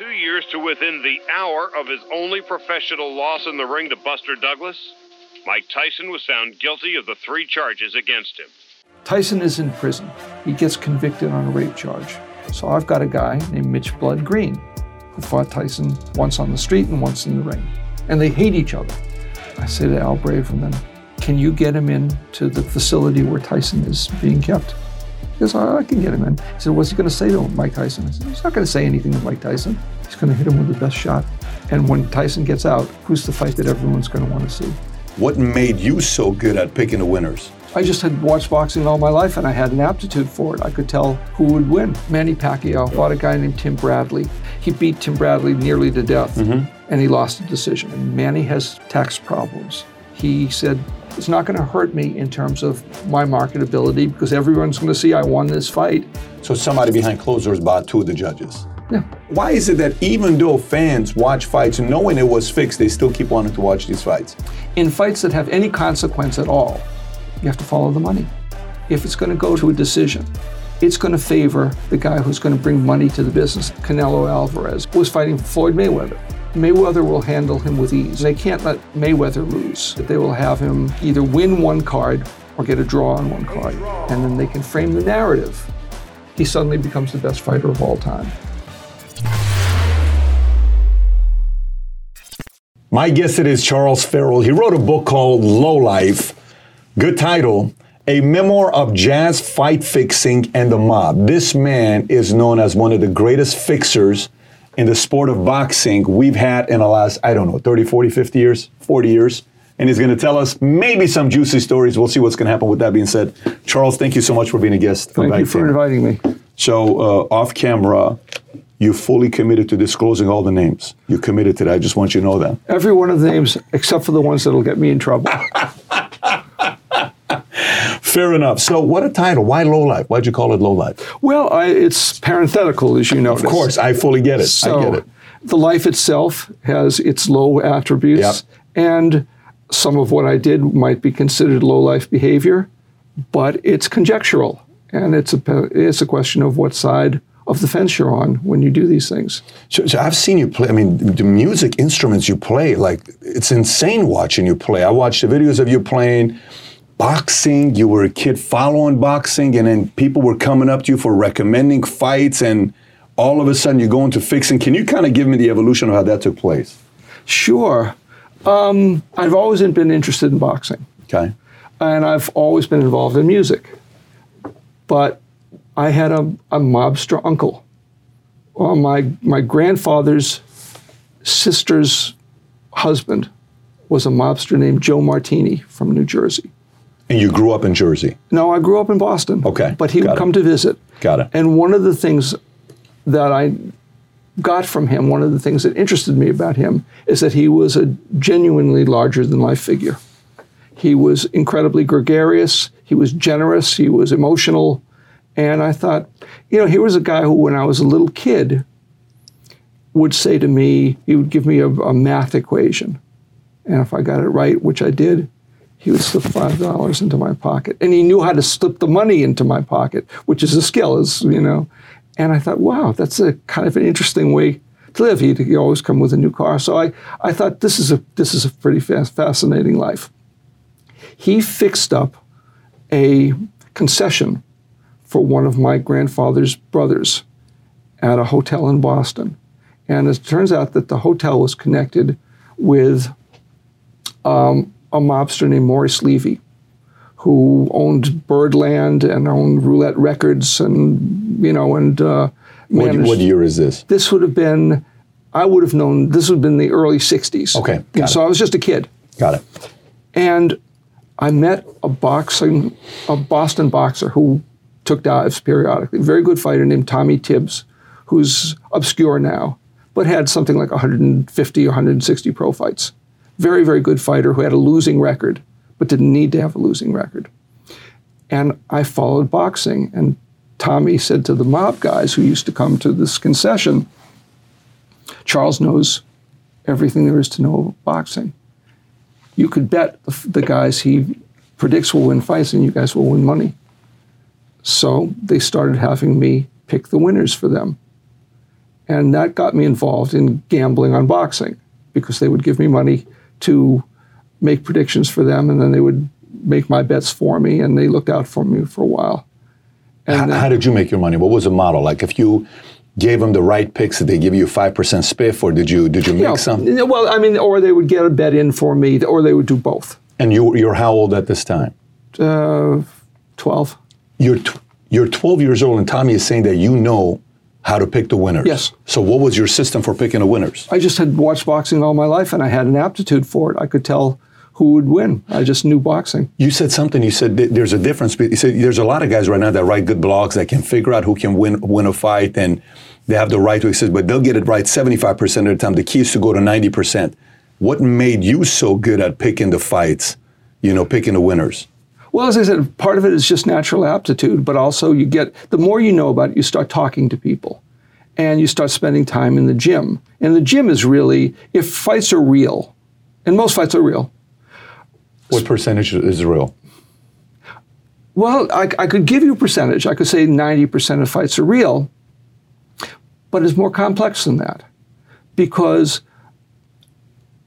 two years to within the hour of his only professional loss in the ring to Buster Douglas, Mike Tyson was found guilty of the three charges against him. Tyson is in prison. He gets convicted on a rape charge. So I've got a guy named Mitch Blood Green who fought Tyson once on the street and once in the ring. And they hate each other. I say to Al Braverman, can you get him into the facility where Tyson is being kept? He goes, oh, I can get him in. He said, what's he going to say to Mike Tyson? I said, he's not going to say anything to Mike Tyson. He's going to hit him with the best shot. And when Tyson gets out, who's the fight that everyone's going to want to see? What made you so good at picking the winners? I just had watched boxing all my life and I had an aptitude for it. I could tell who would win. Manny Pacquiao fought a guy named Tim Bradley. He beat Tim Bradley nearly to death mm-hmm. and he lost a decision. And Manny has tax problems. He said, it's not going to hurt me in terms of my marketability because everyone's going to see I won this fight. So somebody behind closed doors bought two of the judges. Yeah. Why is it that even though fans watch fights knowing it was fixed, they still keep wanting to watch these fights? In fights that have any consequence at all, you have to follow the money. If it's going to go to a decision, it's going to favor the guy who's going to bring money to the business. Canelo Alvarez was fighting Floyd Mayweather. Mayweather will handle him with ease. They can't let Mayweather lose. They will have him either win one card or get a draw on one card. And then they can frame the narrative. He suddenly becomes the best fighter of all time. My guest today is Charles Farrell. He wrote a book called Low Life. Good title. A memoir of jazz fight fixing and the mob. This man is known as one of the greatest fixers in the sport of boxing we've had in the last, I don't know, 30, 40, 50 years, 40 years. And he's going to tell us maybe some juicy stories. We'll see what's going to happen with that being said. Charles, thank you so much for being a guest. Thank you for inviting me. So, uh, off camera, you fully committed to disclosing all the names. You committed to that. I just want you to know that. Every one of the names, except for the ones that'll get me in trouble. Fair enough. So, what a title. Why Low Life? Why'd you call it Low Life? Well, I, it's parenthetical, as you know. Of course, I fully get it. So, I get it. The life itself has its low attributes, yep. and some of what I did might be considered low life behavior, but it's conjectural, and it's a it's a question of what side of the fence you're on when you do these things. So, so, I've seen you play. I mean, the music instruments you play, like it's insane watching you play. I watched the videos of you playing boxing, you were a kid following boxing, and then people were coming up to you for recommending fights, and all of a sudden you go into fixing. Can you kind of give me the evolution of how that took place? Sure. Um, I've always been interested in boxing. Okay. And I've always been involved in music. But I had a, a mobster uncle. Well, my, my grandfather's sister's husband was a mobster named Joe Martini from New Jersey. And you grew up in Jersey? No, I grew up in Boston. Okay. But he Got would it. come to visit. Got it. And one of the things that I got from him, one of the things that interested me about him, is that he was a genuinely larger than life figure. He was incredibly gregarious, he was generous, he was emotional. And I thought, you know, here was a guy who, when I was a little kid, would say to me, he would give me a, a math equation. And if I got it right, which I did, he would slip five dollars into my pocket, and he knew how to slip the money into my pocket, which is a skill, is you know. And I thought, wow, that's a kind of an interesting way to live. He'd, he'd always come with a new car, so I, I thought this is a this is a pretty fascinating life. He fixed up a concession for one of my grandfather's brothers at a hotel in Boston, and it turns out that the hotel was connected with. Um, a mobster named Morris Levy, who owned Birdland and owned Roulette Records, and you know, and uh, what, what, year is this? This would have been, I would have known. This would have been the early '60s. Okay, got so. I was just a kid. Got it. And I met a boxing, a Boston boxer who took dives periodically. Very good fighter named Tommy Tibbs, who's obscure now, but had something like 150 or 160 pro fights very, very good fighter who had a losing record, but didn't need to have a losing record. And I followed boxing. And Tommy said to the mob guys who used to come to this concession, Charles knows everything there is to know about boxing. You could bet the, the guys he predicts will win fights and you guys will win money. So they started having me pick the winners for them. And that got me involved in gambling on boxing because they would give me money to make predictions for them, and then they would make my bets for me, and they looked out for me for a while. How, then- how did you make your money? What was the model? Like if you gave them the right picks, did they give you five percent spiff, or did you did you make you know, some? Well, I mean, or they would get a bet in for me, or they would do both. And you you're how old at this time? Uh, 12. You're tw- you're 12 years old, and Tommy is saying that you know how to pick the winners. Yes. So what was your system for picking the winners? I just had watched boxing all my life, and I had an aptitude for it. I could tell who would win. I just knew boxing. You said something. You said th- there's a difference. You said there's a lot of guys right now that write good blogs that can figure out who can win win a fight, and they have the right to. exist, but they'll get it right 75 percent of the time. The key is to go to 90 percent. What made you so good at picking the fights? You know, picking the winners. Well, as I said, part of it is just natural aptitude, but also you get the more you know about it, you start talking to people and you start spending time in the gym. And the gym is really, if fights are real, and most fights are real, What percentage is real? well, I, I could give you a percentage. I could say 90% of fights are real, but it's more complex than that because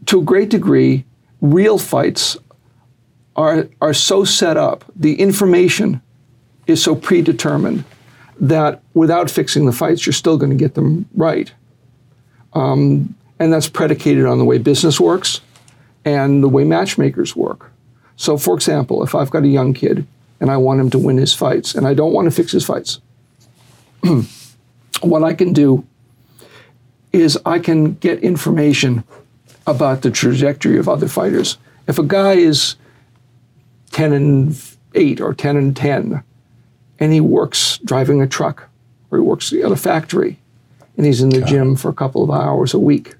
to a great degree, real fights are, are so set up, the information is so predetermined that without fixing the fights, you're still going to get them right. Um, and that's predicated on the way business works and the way matchmakers work. So, for example, if I've got a young kid and I want him to win his fights and I don't want to fix his fights, what I can do is I can get information about the trajectory of other fighters. If a guy is 10 and 8 or 10 and 10 and he works driving a truck or he works at a factory and he's in the gym for a couple of hours a week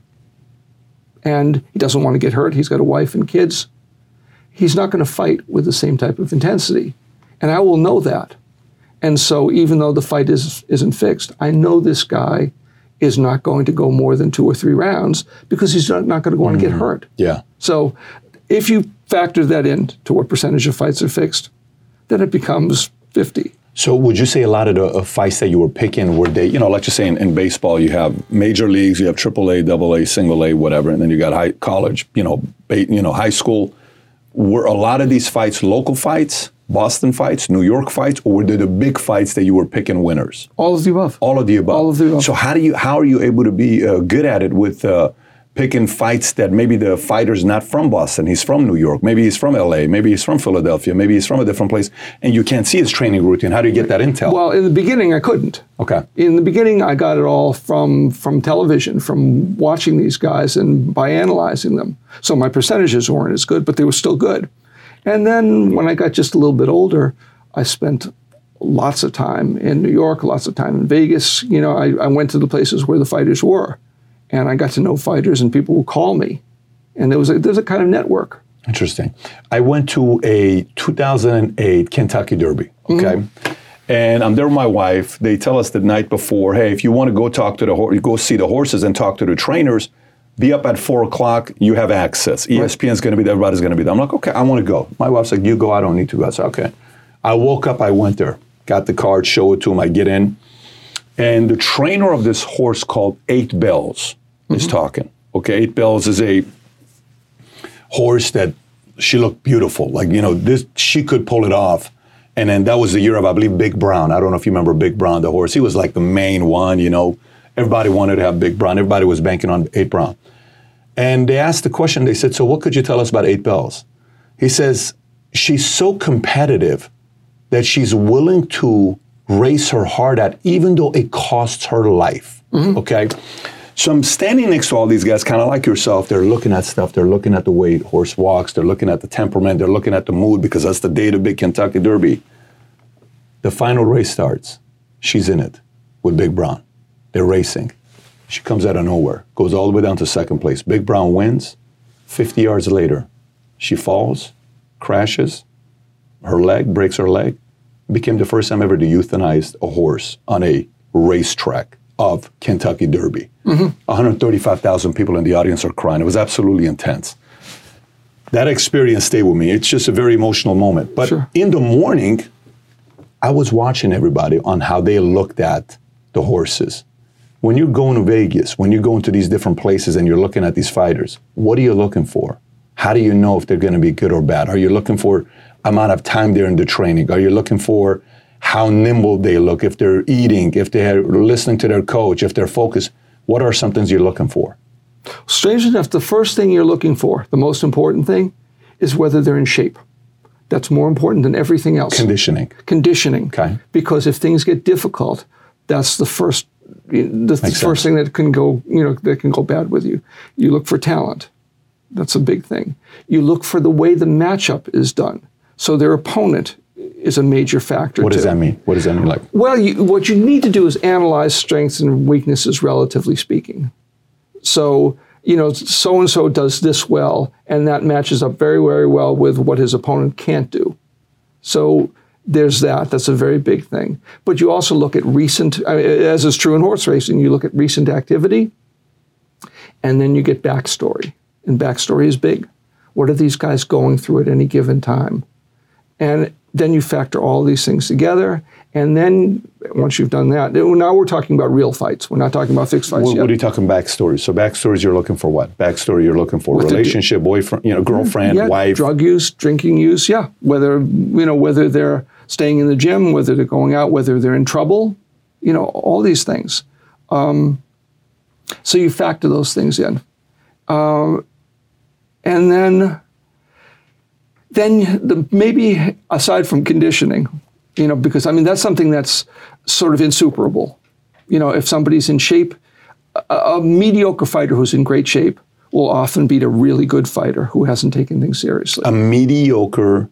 and he doesn't want to get hurt, he's got a wife and kids, he's not going to fight with the same type of intensity. And I will know that. And so even though the fight is, isn't fixed, I know this guy is not going to go more than two or three rounds because he's not, not going to go on and get mm-hmm. hurt. Yeah. So if you factor that in to what percentage of fights are fixed, then it becomes 50. So would you say a lot of the uh, fights that you were picking were they, you know, like you say in, in baseball, you have major leagues, you have triple A, double A, single A, whatever, and then you got high college, you know, you know, high school. Were a lot of these fights local fights, Boston fights, New York fights, or were they the big fights that you were picking winners? All of the above. All of the above. All of the above. So how do you how are you able to be uh, good at it with uh, picking fights that maybe the fighter's not from Boston, he's from New York, maybe he's from L.A., maybe he's from Philadelphia, maybe he's from a different place, and you can't see his training routine. How do you get that intel? Well, in the beginning, I couldn't. okay. In the beginning, I got it all from from television, from watching these guys and by analyzing them. So my percentages weren't as good, but they were still good. And then when I got just a little bit older, I spent lots of time in New York, lots of time in Vegas. You know, I, I went to the places where the fighters were, and I got to know fighters, and people would call me, and there was a, there's a kind of network. Interesting. I went to a 2008 Kentucky Derby. Okay. And I'm there with my wife. They tell us the night before, hey, if you want to go talk to the horse, go see the horses and talk to the trainers, be up at four o'clock. You have access. ESPN's going to be there. Everybody's going to be there. I'm like, okay, I want to go. My wife's like, you go. I don't need to go. I said, okay. I woke up. I went there. Got the card. Show it to him. I get in, and the trainer of this horse called Eight Belles is mm-hmm. talking. Okay, Eight Belles is a horse that she looked beautiful. Like, you know, this she could pull it off. And then that was the year of, I believe, Big Brown. I don't know if you remember Big Brown, the horse. He was like the main one, you know. Everybody wanted to have Big Brown. Everybody was banking on Eight Brown. And they asked the question, they said, So what could you tell us about Eight Belles? He says, She's so competitive that she's willing to race her heart out, even though it costs her life. Mm-hmm. Okay? So I'm standing next to all these guys, kind of like yourself. They're looking at stuff. They're looking at the way horse walks. They're looking at the temperament. They're looking at the mood because that's the day of the big Kentucky Derby. The final race starts. She's in it with Big Brown. They're racing. She comes out of nowhere, goes all the way down to second place. Big Brown wins. 50 yards later, she falls, crashes, her leg, breaks her leg. Became the first time ever to euthanize a horse on a racetrack of Kentucky Derby. 135,000 people in the audience are crying. It was absolutely intense. That experience stayed with me. It's just a very emotional moment. But Sure. in the morning, I was watching everybody on how they looked at the horses. When you're going to Vegas, when you're going to these different places and you're looking at these fighters, what are you looking for? How do you know if they're going to be good or bad? Are you looking for amount of time they're in the training? Are you looking for how nimble they look, if they're eating, if they're listening to their coach, if they're focused? What are some things you're looking for? Strange enough, the first thing you're looking for, the most important thing, is whether they're in shape. That's more important than everything else. Conditioning. Conditioning. Okay. Because if things get difficult, that's the first the, the Makes first sense. thing that can go you know that can go bad with you. You look for talent. That's a big thing. You look for the way the matchup is done. So their opponent is a major factor. What does too. that mean? What does that mean? Like, Well, you, what you need to do is analyze strengths and weaknesses, relatively speaking. So, you know, so and so does this well, and that matches up very, very well with what his opponent can't do. So, there's that. That's a very big thing. But you also look at recent, I mean, as is true in horse racing, you look at recent activity, and then you get backstory. And backstory is big. What are these guys going through at any given time? And then you factor all these things together. And then once you've done that, now we're talking about real fights. We're not talking about fixed fights what, yet. what are you talking backstories? So backstories, you're looking for what? Backstory, you're looking for do. relationship, boyfriend, you know, girlfriend, yeah, wife. drug use, drinking use, yeah. Whether you know whether they're staying in the gym, whether they're going out, whether they're in trouble, you know, all these things. Um, so you factor those things in, um, and then then the maybe aside from conditioning, you know, because I mean that's something that's sort of insuperable. You know, if somebody's in shape, a, a mediocre fighter who's in great shape will often beat a really good fighter who hasn't taken things seriously. a mediocre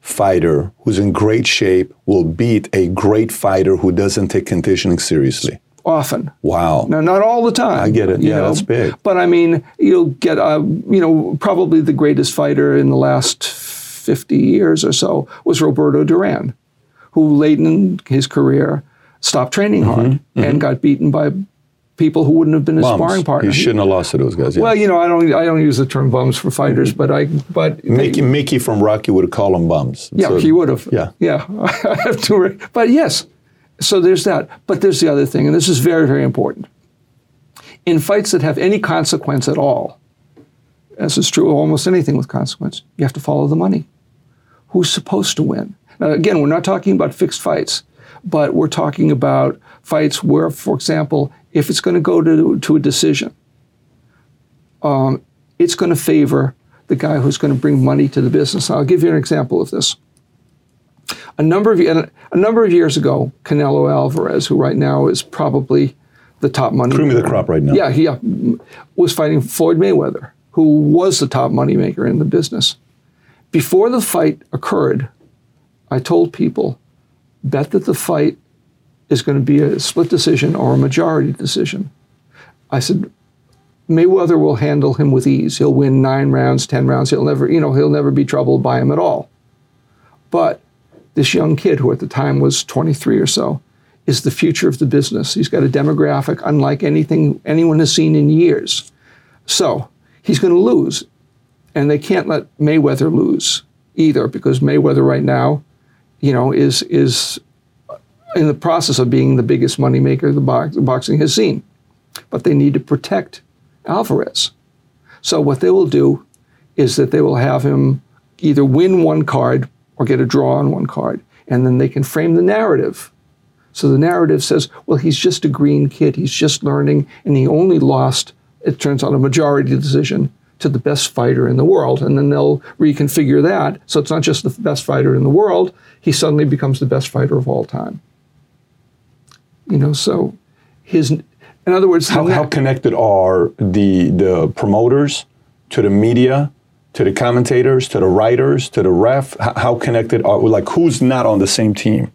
fighter who's in great shape will beat a great fighter who doesn't take conditioning seriously. Often. Wow. Now, not all the time. I get it. you Yeah, that's big. But I mean, you'll get, uh, you know, probably the greatest fighter in the last 50 years or so was Roberto Duran, who late in his career stopped training hard and got beaten by people who wouldn't have been his Mm-hmm, Bums. sparring partner. He shouldn't have lost to those guys. Yeah. Well, you know, I don't, I don't use the term bums for fighters, but I, but Mickey, Mickey from Rocky would have call them bums. Yeah, So- he would have. Yeah. yeah. I have to, but yes. So there's that. But there's the other thing, and this is very, very important. In fights that have any consequence at all, as is true of almost anything with consequence, you have to follow the money. Who's supposed to win? Now, again, we're not talking about fixed fights, but we're talking about fights where, for example, if it's going to go to, to a decision, um, it's going to favor the guy who's going to bring money to the business. I'll give you an example of this a number of a number of years ago, Canelo Alvarez, who right now is probably the top money Cream of the crop right now. Yeah, he uh, was fighting Floyd Mayweather, who was the top moneymaker in the business. Before the fight occurred, I told people, bet that the fight is going to be a split decision or a majority decision. I said, Mayweather will handle him with ease. He'll win nine rounds, ten rounds. He'll never, you know, he'll never be troubled by him at all. But this young kid, who at the time was 23 or so, is the future of the business. He's got a demographic unlike anything anyone has seen in years. So he's going to lose. And they can't let Mayweather lose either because Mayweather right now, you know, is is in the process of being the biggest moneymaker the box, boxing has seen. But they need to protect Alvarez. So what they will do is that they will have him either win one card or get a draw on one card. And then they can frame the narrative. So the narrative says, well, he's just a green kid. He's just learning, and he only lost, it turns out, a majority decision to the best fighter in the world. And then they'll reconfigure that. So it's not just the best fighter in the world, he suddenly becomes the best fighter of all time. You know, so his, in other words, How, how connected are the the promoters to the media, to the commentators, to the writers, to the ref? How, connected are like who's not on the same team,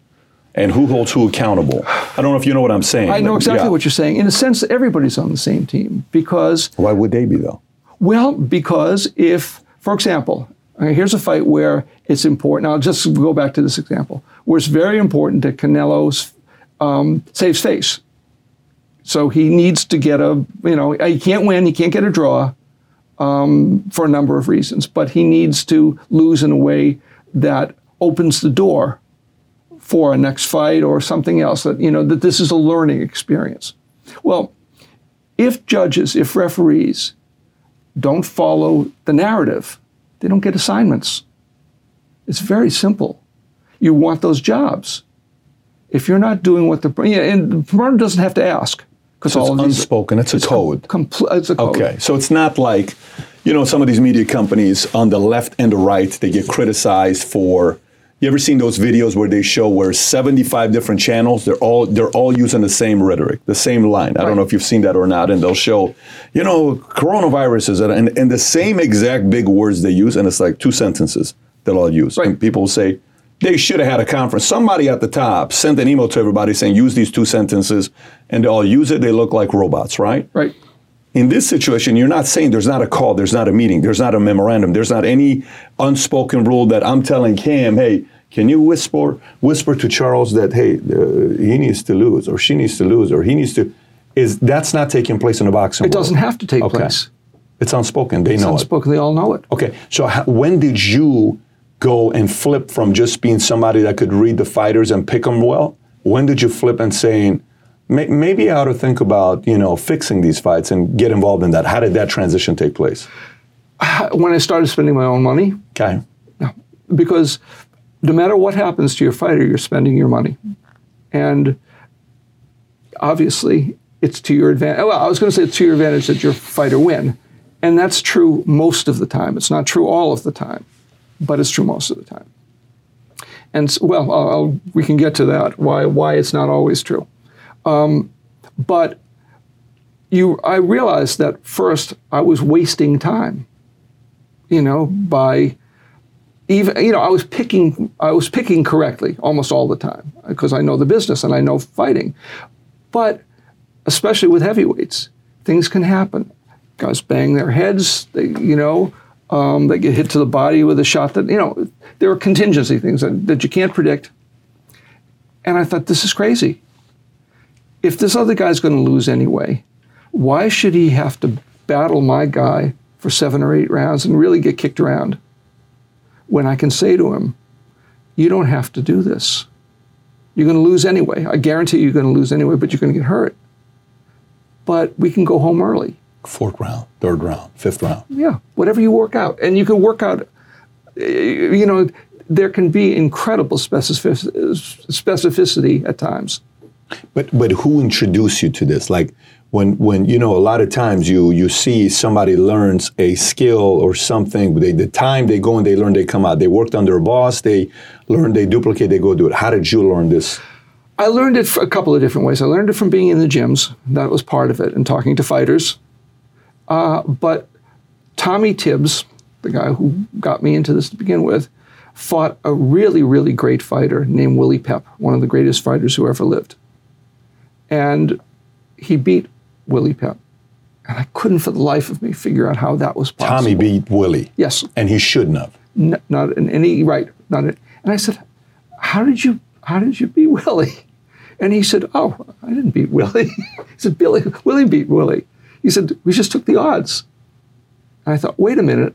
and who holds who accountable? I don't know if you know what I'm saying. I know exactly yeah. what you're saying. In a sense, everybody's on the same team because Why would they be though? Well, because if, for example, here's a fight where it's important. I'll just go back to this example where it's very important that Canelo um, saves face. So he needs to get a, you know, he can't win, he can't get a draw um, for a number of reasons, but he needs to lose in a way that opens the door for a next fight or something else that, you know, that this is a learning experience. Well, if judges, if referees don't follow the narrative, they don't get assignments. It's very simple. You want those jobs. If you're not doing what the yeah, and the promoter doesn't have to ask because it's unspoken. It's a code. compl- it's a code. Okay, so it's not like, you know, some of these media companies on the left and the right, they get criticized for. You ever seen those videos where they show where 75 different channels, they're all they're all using the same rhetoric, the same line. I don't know if you've seen that or not, and they'll show, you know, coronavirus is and, and the same exact big words they use, and it's like two sentences they'll all use. Right. And people will say, they should have had a conference. Somebody at the top sent an email to everybody saying, use these two sentences, and they all use it. They look like robots, right? Right. In this situation, you're not saying there's not a call, there's not a meeting, there's not a memorandum, there's not any unspoken rule that I'm telling Cam, hey, can you whisper whisper to Charles that hey, uh, he needs to lose, or she needs to lose, or he needs to? Is that's not taking place in the boxing It world? doesn't have to take Okay. place. It's unspoken. They It's know it. unspoken. They all know it. Okay, so how, when did you go and flip from just being somebody that could read the fighters and pick them well? When did you flip and saying, "May- maybe I ought to think about you know fixing these fights and get involved in that? How did that transition take place? When I started spending my own money, Okay, because no matter what happens to your fighter, you're spending your money. And obviously, it's to your advantage. Well, I was going to say it's to your advantage that your fighter win. And that's true most of the time. It's not true all of the time, but it's true most of the time. And well, I'll, I'll, we can get to that, why, why it's not always true. Um, but you, I realized that first I was wasting time, you know, by even you know I was picking I was picking correctly almost all the time because I know the business and I know fighting, but especially with heavyweights, things can happen. Guys bang their heads, they you know. Um, they get hit to the body with a shot that you know there are contingency things that, that you can't predict. And I thought this is crazy. If this other guy's going to lose anyway, why should he have to battle my guy for seven or eight rounds and really get kicked around? when I can say to him, you don't have to do this. You're going to lose anyway. I guarantee you're going to lose anyway, but you're going to get hurt. But we can go home early. Fourth round, third round, fifth round. Yeah, whatever you work out. And you can work out, eh, you know, there can be incredible specificity at times. But but who introduced you to this? Like when when you know a lot of times you you see somebody learns a skill or something. They, the time they go and they learn, they come out. They worked under a boss. They learn, they duplicate, they go do it. How did you learn this? I learned it a couple of different ways. I learned it from being in the gyms, that was part of it, and talking to fighters. Uh, but Tommy Tibbs, the guy who got me into this to begin with, fought a really, really great fighter named Willie Pep, one of the greatest fighters who ever lived. And he beat Willie Pep. And I couldn't for the life of me figure out how that was possible. Tommy beat Willie. Yes. And he shouldn't have. Not in any right, not in, and I said, "How did you how did you beat Willie?" And he said, "Oh, I didn't beat Willie." he said, "Billy Willie beat Willie." He said, "We just took the odds." And I thought, "Wait a minute,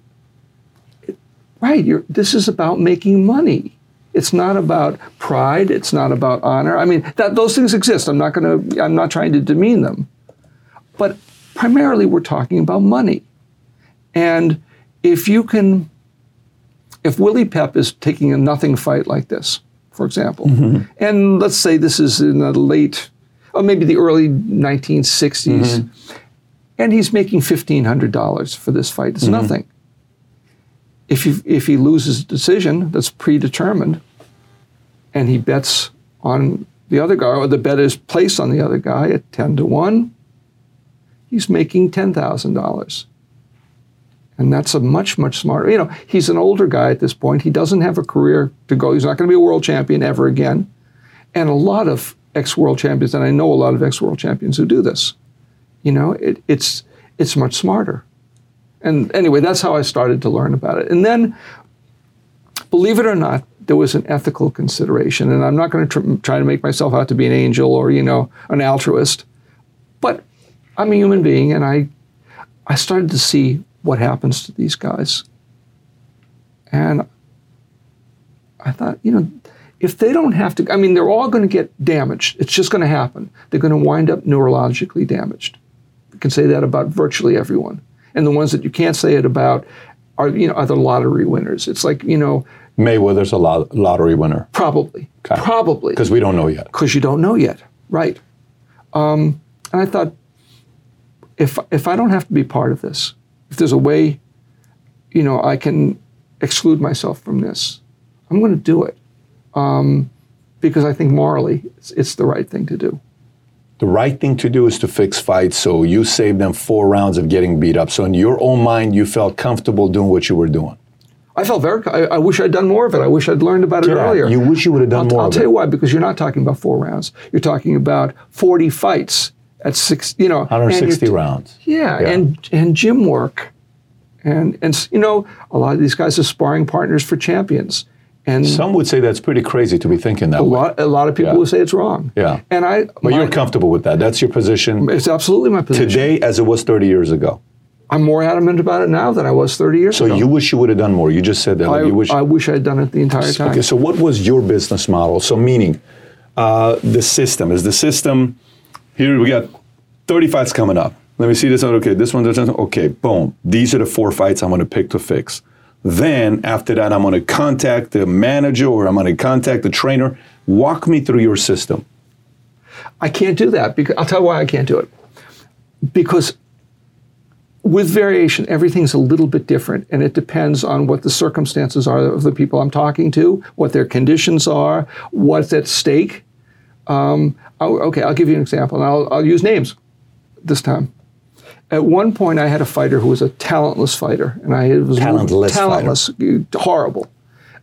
It- right? You're, this is about making money. It's not about pride. It's not about honor. I mean, that those things exist. I'm not going to. I'm not trying to demean them, but primarily we're talking about money. And if you can if Willie Pep is taking a nothing fight like this, for example, mm-hmm. and let's say this is in the late, or maybe the early 1960s, and he's making $1,500 for this fight, it's mm-hmm. nothing. If he, if he loses a decision that's predetermined and he bets on the other guy, or the bet is placed on the other guy at 10 to 1, he's making $10,000. And that's a much, much smarter. You know, he's an older guy at this point. He doesn't have a career to go. He's not going to be a world champion ever again. And a lot of ex world champions, and I know a lot of ex world champions who do this. You know, it, it's it's much smarter. And anyway, that's how I started to learn about it. And then, believe it or not, there was an ethical consideration. And I'm not going to tr- try to make myself out to be an angel or you know an altruist, but I'm a human being, and I I started to see what happens to these guys. And I thought, you know, if they don't have to, I mean, they're all going to get damaged. It's just going to happen. They're going to wind up neurologically damaged. Can say that about virtually everyone. And the ones that you can't say it about are, you know, other lottery winners. It's like, you know, Mayweather's a lot, lottery winner probably, Okay. probably, because we don't know yet. because you don't know yet, right? Um, and I thought, if if I don't have to be part of this, if there's a way, you know, I can exclude myself from this, I'm going to do it, um, because I think morally it's, it's the right thing to do. The right thing to do is to fix fights. So you save them four rounds of getting beat up. So in your own mind, you felt comfortable doing what you were doing. I felt very. I, I wish I'd done more of it. I wish I'd learned about it Yeah, earlier. You wish you would have done I'll, more. I'll tell it. you why. Because you're not talking about four rounds. You're talking about 40 fights at six. You know, 160 t- rounds. Yeah, Yeah. and and gym work, and and you know a lot of these guys are sparring partners for champions, and Some would say that's pretty crazy to be thinking that a way. lot a lot of people Yeah. will say it's wrong. Yeah. and I. But you're comfortable with that. That's your position It's absolutely my position. today as it was 30 years ago. I'm more adamant about it now than I was 30 years So ago. So you wish you would have done more. You just said that. I, you wish. I wish I'd done it the entire time. Okay, so what was your business model? So meaning, uh, the system is the system. Here we got 30 fights coming up. Let me see this one. Okay, this one. This one. Okay, boom. These are the four fights I'm going to pick to fix. Then after that, I'm going to contact the manager or I'm going to contact the trainer. Walk me through your system. I can't do that because I'll tell you why I can't do it. Because with variation, everything's a little bit different, and it depends on what the circumstances are of the people I'm talking to, what their conditions are, what's at stake. Um, okay, I'll give you an example, and I'll, I'll use names this time. At one point, I had a fighter who was a talentless fighter, and I was Talentless talentless, horrible.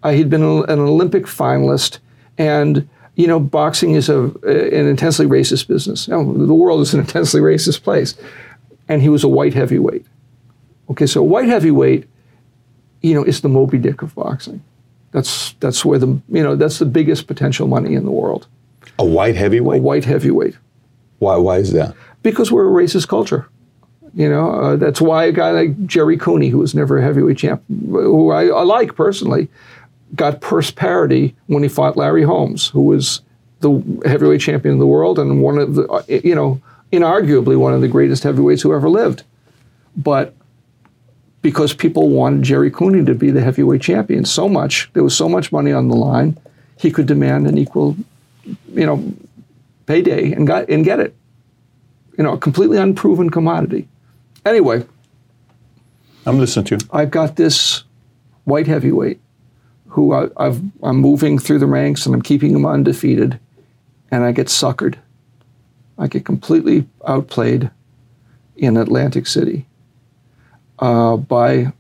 Uh, he'd been a- an Olympic finalist, and you know, boxing is a, an intensely racist business. You know, the world is an intensely racist place, and he was a white heavyweight. Okay, so white heavyweight, you know, is the Moby Dick of boxing. That's that's where the you know that's the biggest potential money in the world. A white A heavyweight. white heavyweight Why? Why is that? because we're a racist culture. You know, uh, that's why a guy like Jerry Cooney, who was never a heavyweight champ, who I, I like personally, got purse parity when he fought Larry Holmes, who was the heavyweight champion of the world and one of the, uh, you know, inarguably one of the greatest heavyweights who ever lived. But because people wanted Jerry Cooney to be the heavyweight champion so much, there was so much money on the line, he could demand an equal, you know, payday and got and get it you know, a completely unproven commodity. Anyway, I'm listening to you. I've got this white heavyweight who I, I've, I'm moving through the ranks and I'm keeping him undefeated, and I get suckered. I get completely outplayed in Atlantic City uh, by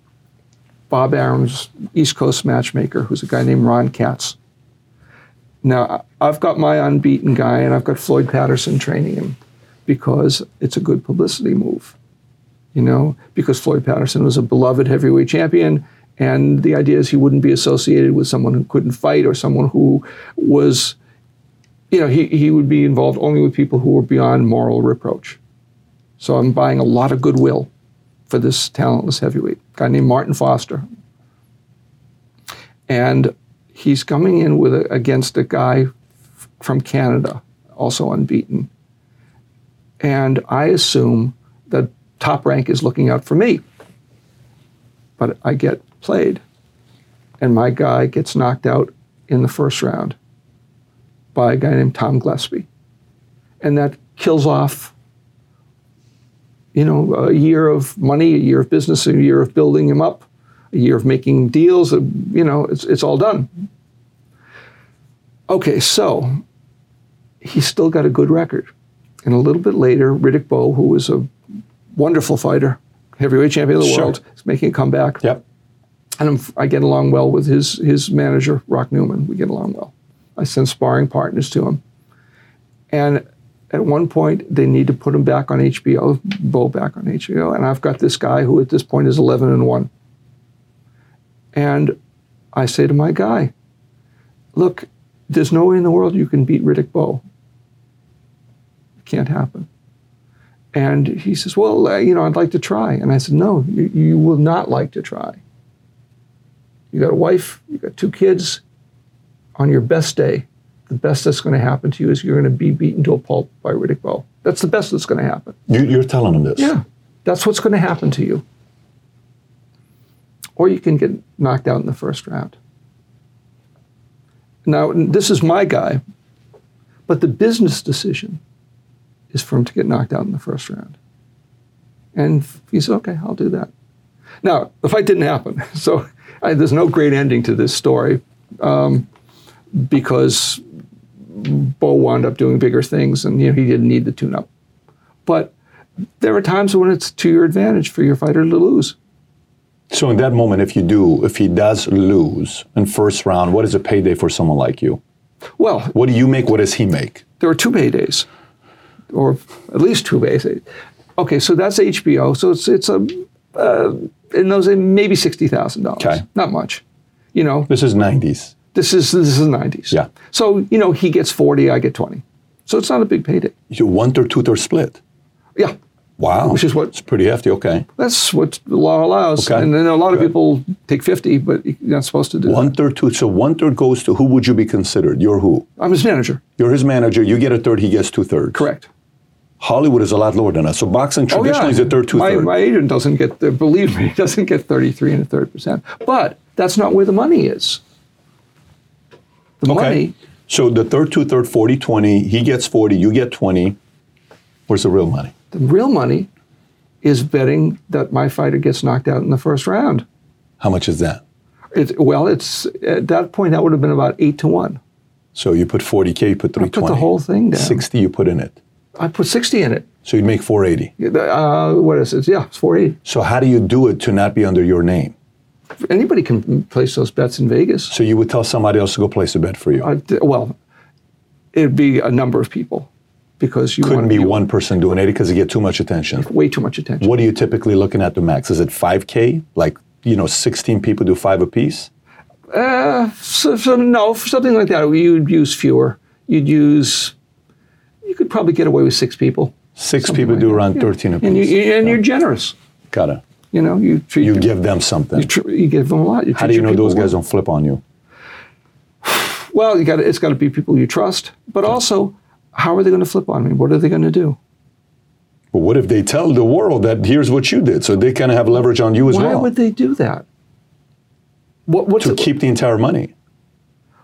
Bob Arum's East Coast matchmaker, who's a guy named Ron Katz. Now, I've got my unbeaten guy, and I've got Floyd Patterson training him because it's a good publicity move you know, because Floyd Patterson was a beloved heavyweight champion. And the idea is he wouldn't be associated with someone who couldn't fight or someone who was, you know, he, he would be involved only with people who were beyond moral reproach. So I'm buying a lot of goodwill for this talentless heavyweight, guy named Martin Foster. And he's coming in with a, against a guy f- from Canada, also unbeaten. And I assume that top rank is looking out for me. But I get played, and my guy gets knocked out in the first round by a guy named Tom Gillespie. And that kills off, you know, a year of money, a year of business, a year of building him up, a year of making deals. uh, You know, it's, it's all done. Okay, so he's still got a good record. And a little bit later, Riddick Bowe, who was a wonderful fighter, heavyweight champion of the Sure. world, is making a comeback. Yep. And I'm, I get along well with his his manager, Rock Newman. We get along well. I send sparring partners to him. And at one point, they need to put him back on HBO, Bowe back on HBO. And I've got this guy who at this point is 11 and 1. And I say to my guy, look, there's no way in the world you can beat Riddick Bowe. It can't happen. And he says, Well, uh, you know, I'd like to try. And I said, No, you, you will not like to try. You got a wife, you got two kids. on your best day, the best that's going to happen to you is you're going to be beaten to a pulp by Riddick Bowe. That's the best that's going to happen. You, you're telling him this. Yeah, that's what's going to happen to you. Or you can get knocked out in the first round. Now, this is my guy, but the business decision is for him to get knocked out in the first round. And he said, okay, I'll do that. Now, the fight didn't happen. So I, there's no great ending to this story um, because Bowe wound up doing bigger things and you know, he didn't need the tune up. But there are times when it's to your advantage for your fighter to lose. So in that moment, if you do, if he does lose in first round, what is a payday for someone like you? Well, What do you make? What does he make? there are two paydays, or at least two paydays. Okay, so that's HBO. So it's it's a uh, in those maybe sixty thousand dollars. Okay. not much. You know, This is 90s. this is this is nineties. Yeah. So you know, he gets forty, I get twenty. So it's not a big payday. You one third, two third split. Yeah, Wow. Which is what- It's pretty hefty. Okay. that's what the law allows. Okay. And then a lot of Good. people take fifty, but you're not supposed to do One that. third, two. So one third goes to who would you be considered? You're who? I'm his manager. You're his manager. You get a third. He gets two thirds. Correct. Hollywood is a lot lower than us. So boxing Oh, traditionally is a third, two my, third. my agent doesn't get the, believe me, he doesn't get 33 and a third percent. But that's not where the money is. The Okay. money, So the third, two third, 40, 20. He gets 40. You get 20. Where's the real money? the real money is betting that my fighter gets knocked out in the first round. How much is that? It, well, it's at that point that would have been about eight to one. So you put 40K, you put I 320. put the whole thing down. 60 you put in it. I put 60 in it. So you'd make 480. Uh, what is it? Yeah, it's 480. So how do you do it to not be under your name? Anybody can place those bets in Vegas. So you would tell somebody else to go place a bet for you. Uh, well, it'd be a number of people because you Couldn't want be one person doing it because you get too much attention. way too much attention. What are you typically looking at the max? Is it 5K? Like, you know, 16 people do five apiece? Uh, so, so no, for something like that, you'd use fewer. You'd use. You could probably get away with six people. Six people like do that, around yeah. 13 apiece. and you, and you're generous. Got it. You know, you treat You your- give them something. you, tr- you give them a lot. You How do you know those guys well. don't flip on you? Well, you got it's got to be people you trust, but also, how are they going to flip on me? What are they going to do? But what if they tell the world that here's what you did? So they kind of have leverage on you as Why well Why would they do that? What, to it- keep the entire money.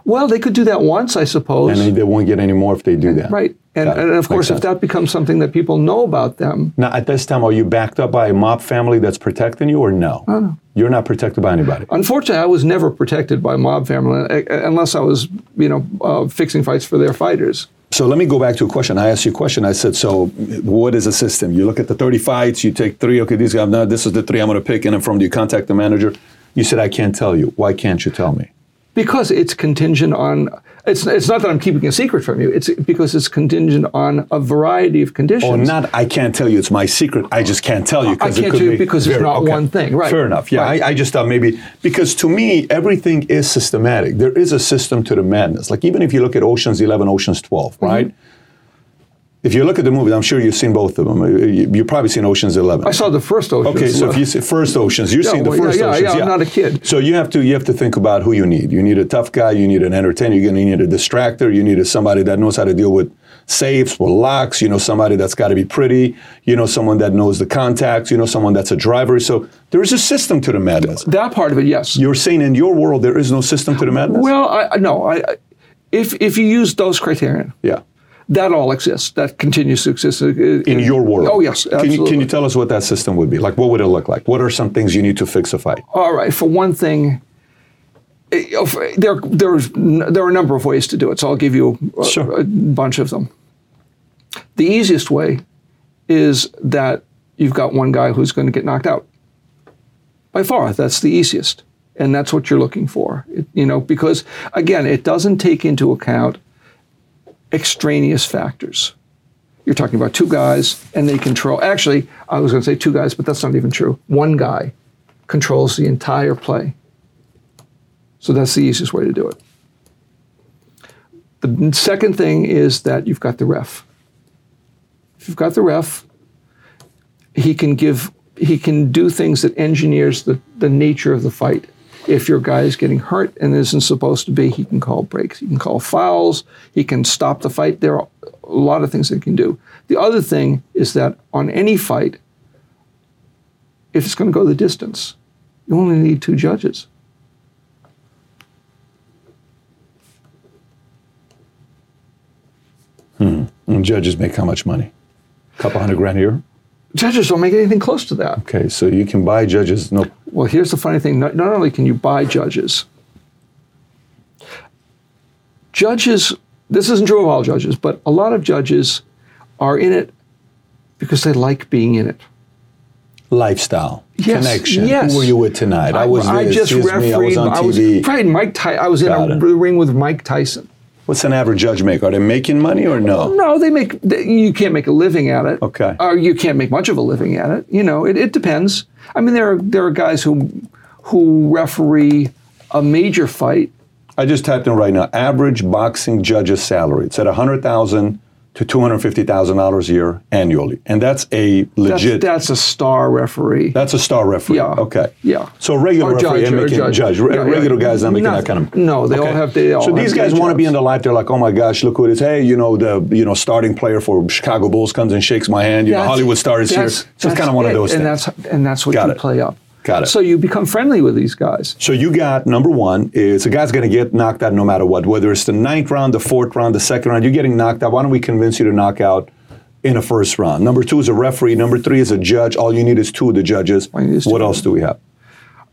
Well, they could do that once, I suppose. And they, they won't get any more if they do that. right, and, and of course, if that becomes something that people know about them, Now, at this time, are you backed up by a mob family that's protecting you or no? no. You're not protected by anybody. Unfortunately, I was never protected by mob family uh, unless I was, you know, uh, fixing fights for their fighters. So let me go back to a question. I asked you a question. I said, so what is a system? You look at the 30 fights, you take three, okay, these guys, no, this is the three I'm going to pick, and then from do you contact the manager? You said, I can't tell you. Why can't you tell me? Because it's contingent on. It's, it's not that I'm keeping a secret from you. It's because it's contingent on a variety of conditions. Or not, I can't tell you. It's my secret. I just can't tell you. I can't tell you be because it's not one thing. Right. Fair enough. Yeah, Right. I, I just thought maybe, because to me, everything is systematic. There is a system to the madness. Like even if you look at Ocean's 11, Ocean's 12, Mm-hmm. If you look at the movie, I'm sure you've seen both of them. Uh, you- You've probably seen Ocean's 11. I saw the first Ocean's. Okay, so if you see first oceans, you've Yeah, seen the well, yeah, first yeah, oceans. yeah, I'm not a kid. So you have to you have to think about who you need. You need a tough guy. You need an entertainer. You're gonna need a distractor. You need a, somebody that knows how to deal with safes, with locks. You know somebody that's got to be pretty. You know someone that knows the contacts. You know someone that's a driver. So there is a system to the madness. that part of it, yes. You're saying in your world there is no system to the madness. well, I, no, I- if if you use those criteria, yeah. That all exists. That continues to exist Uh, In your world. Oh yes, Can you, absolutely. can you tell us what that system would be? Like, what would it look like? What are some things you need to fix a fight? All right. For one thing, eh, there there's there are a number of ways to do it. So I'll give you a, Sure. a bunch of them. The easiest way is that you've got one guy who's going to get knocked out. By far, that's the easiest, and that's what you're looking for. It- you know, because again, it doesn't take into account extraneous factors. You're talking about two guys, and they control. Actually, I was going to say two guys, but that's not even true. One guy controls the entire play. So that's the easiest way to do it. The second thing is that you've got the ref. If you've got the ref, he can give he can do things that engineers the, the nature of the fight. If your guy is getting hurt and isn't supposed to be, he can call breaks. He can call fouls. He can stop the fight. There are a lot of things that can do. The other thing is that on any fight, if it's going to go the distance, you only need two judges. Hmm. And judges make how much money? A couple hundred grand a year? Judges don't make anything close to that. Okay, so you can buy judges. No, Well, here's the funny thing not, not only can you buy judges, judges, this isn't true of all judges, but a lot of judges are in it because they like being in it. lifestyle, Yes, connection. yes. Who were you with tonight? I, was I just here's me, I was refereed. on I was, TV. right, Mike. Ty- I was in a it. ring with Mike Tyson. What's an average judge make? Are they making money or no? No, they make. they- You can't make a living at it. Okay. Or you can't make much of a living at it. You know, it, it depends. I mean, there are there are guys who who referee a major fight. I just typed in right now. Average boxing judge's salary. It's at a hundred thousand to two hundred fifty thousand dollars a year annually, and that's a legit. that's a star referee. That's a star referee. Yeah. Okay. Yeah. So a regular Or referee judge, making judge. judge. Yeah, yeah. regular guys not making that kind of. No, they all have- they all so these guys want to be in the life. They're like, oh my gosh, look who it is. Hey, you know the you know starting player for Chicago Bulls comes and shakes my hand. You know Hollywood star is here. that's- So it's kind of one of those and things. that's and that's what Got you it. play up. Got it. So you become friendly with these guys. So you got number one is a guy's going to get knocked out no matter what, whether it's the ninth round, the fourth round, the second round. You're getting knocked out. Why don't we convince you to knock out in a first round? Number two is a referee. Number three is a judge. All you need is two of the judges. you need is What else do we have?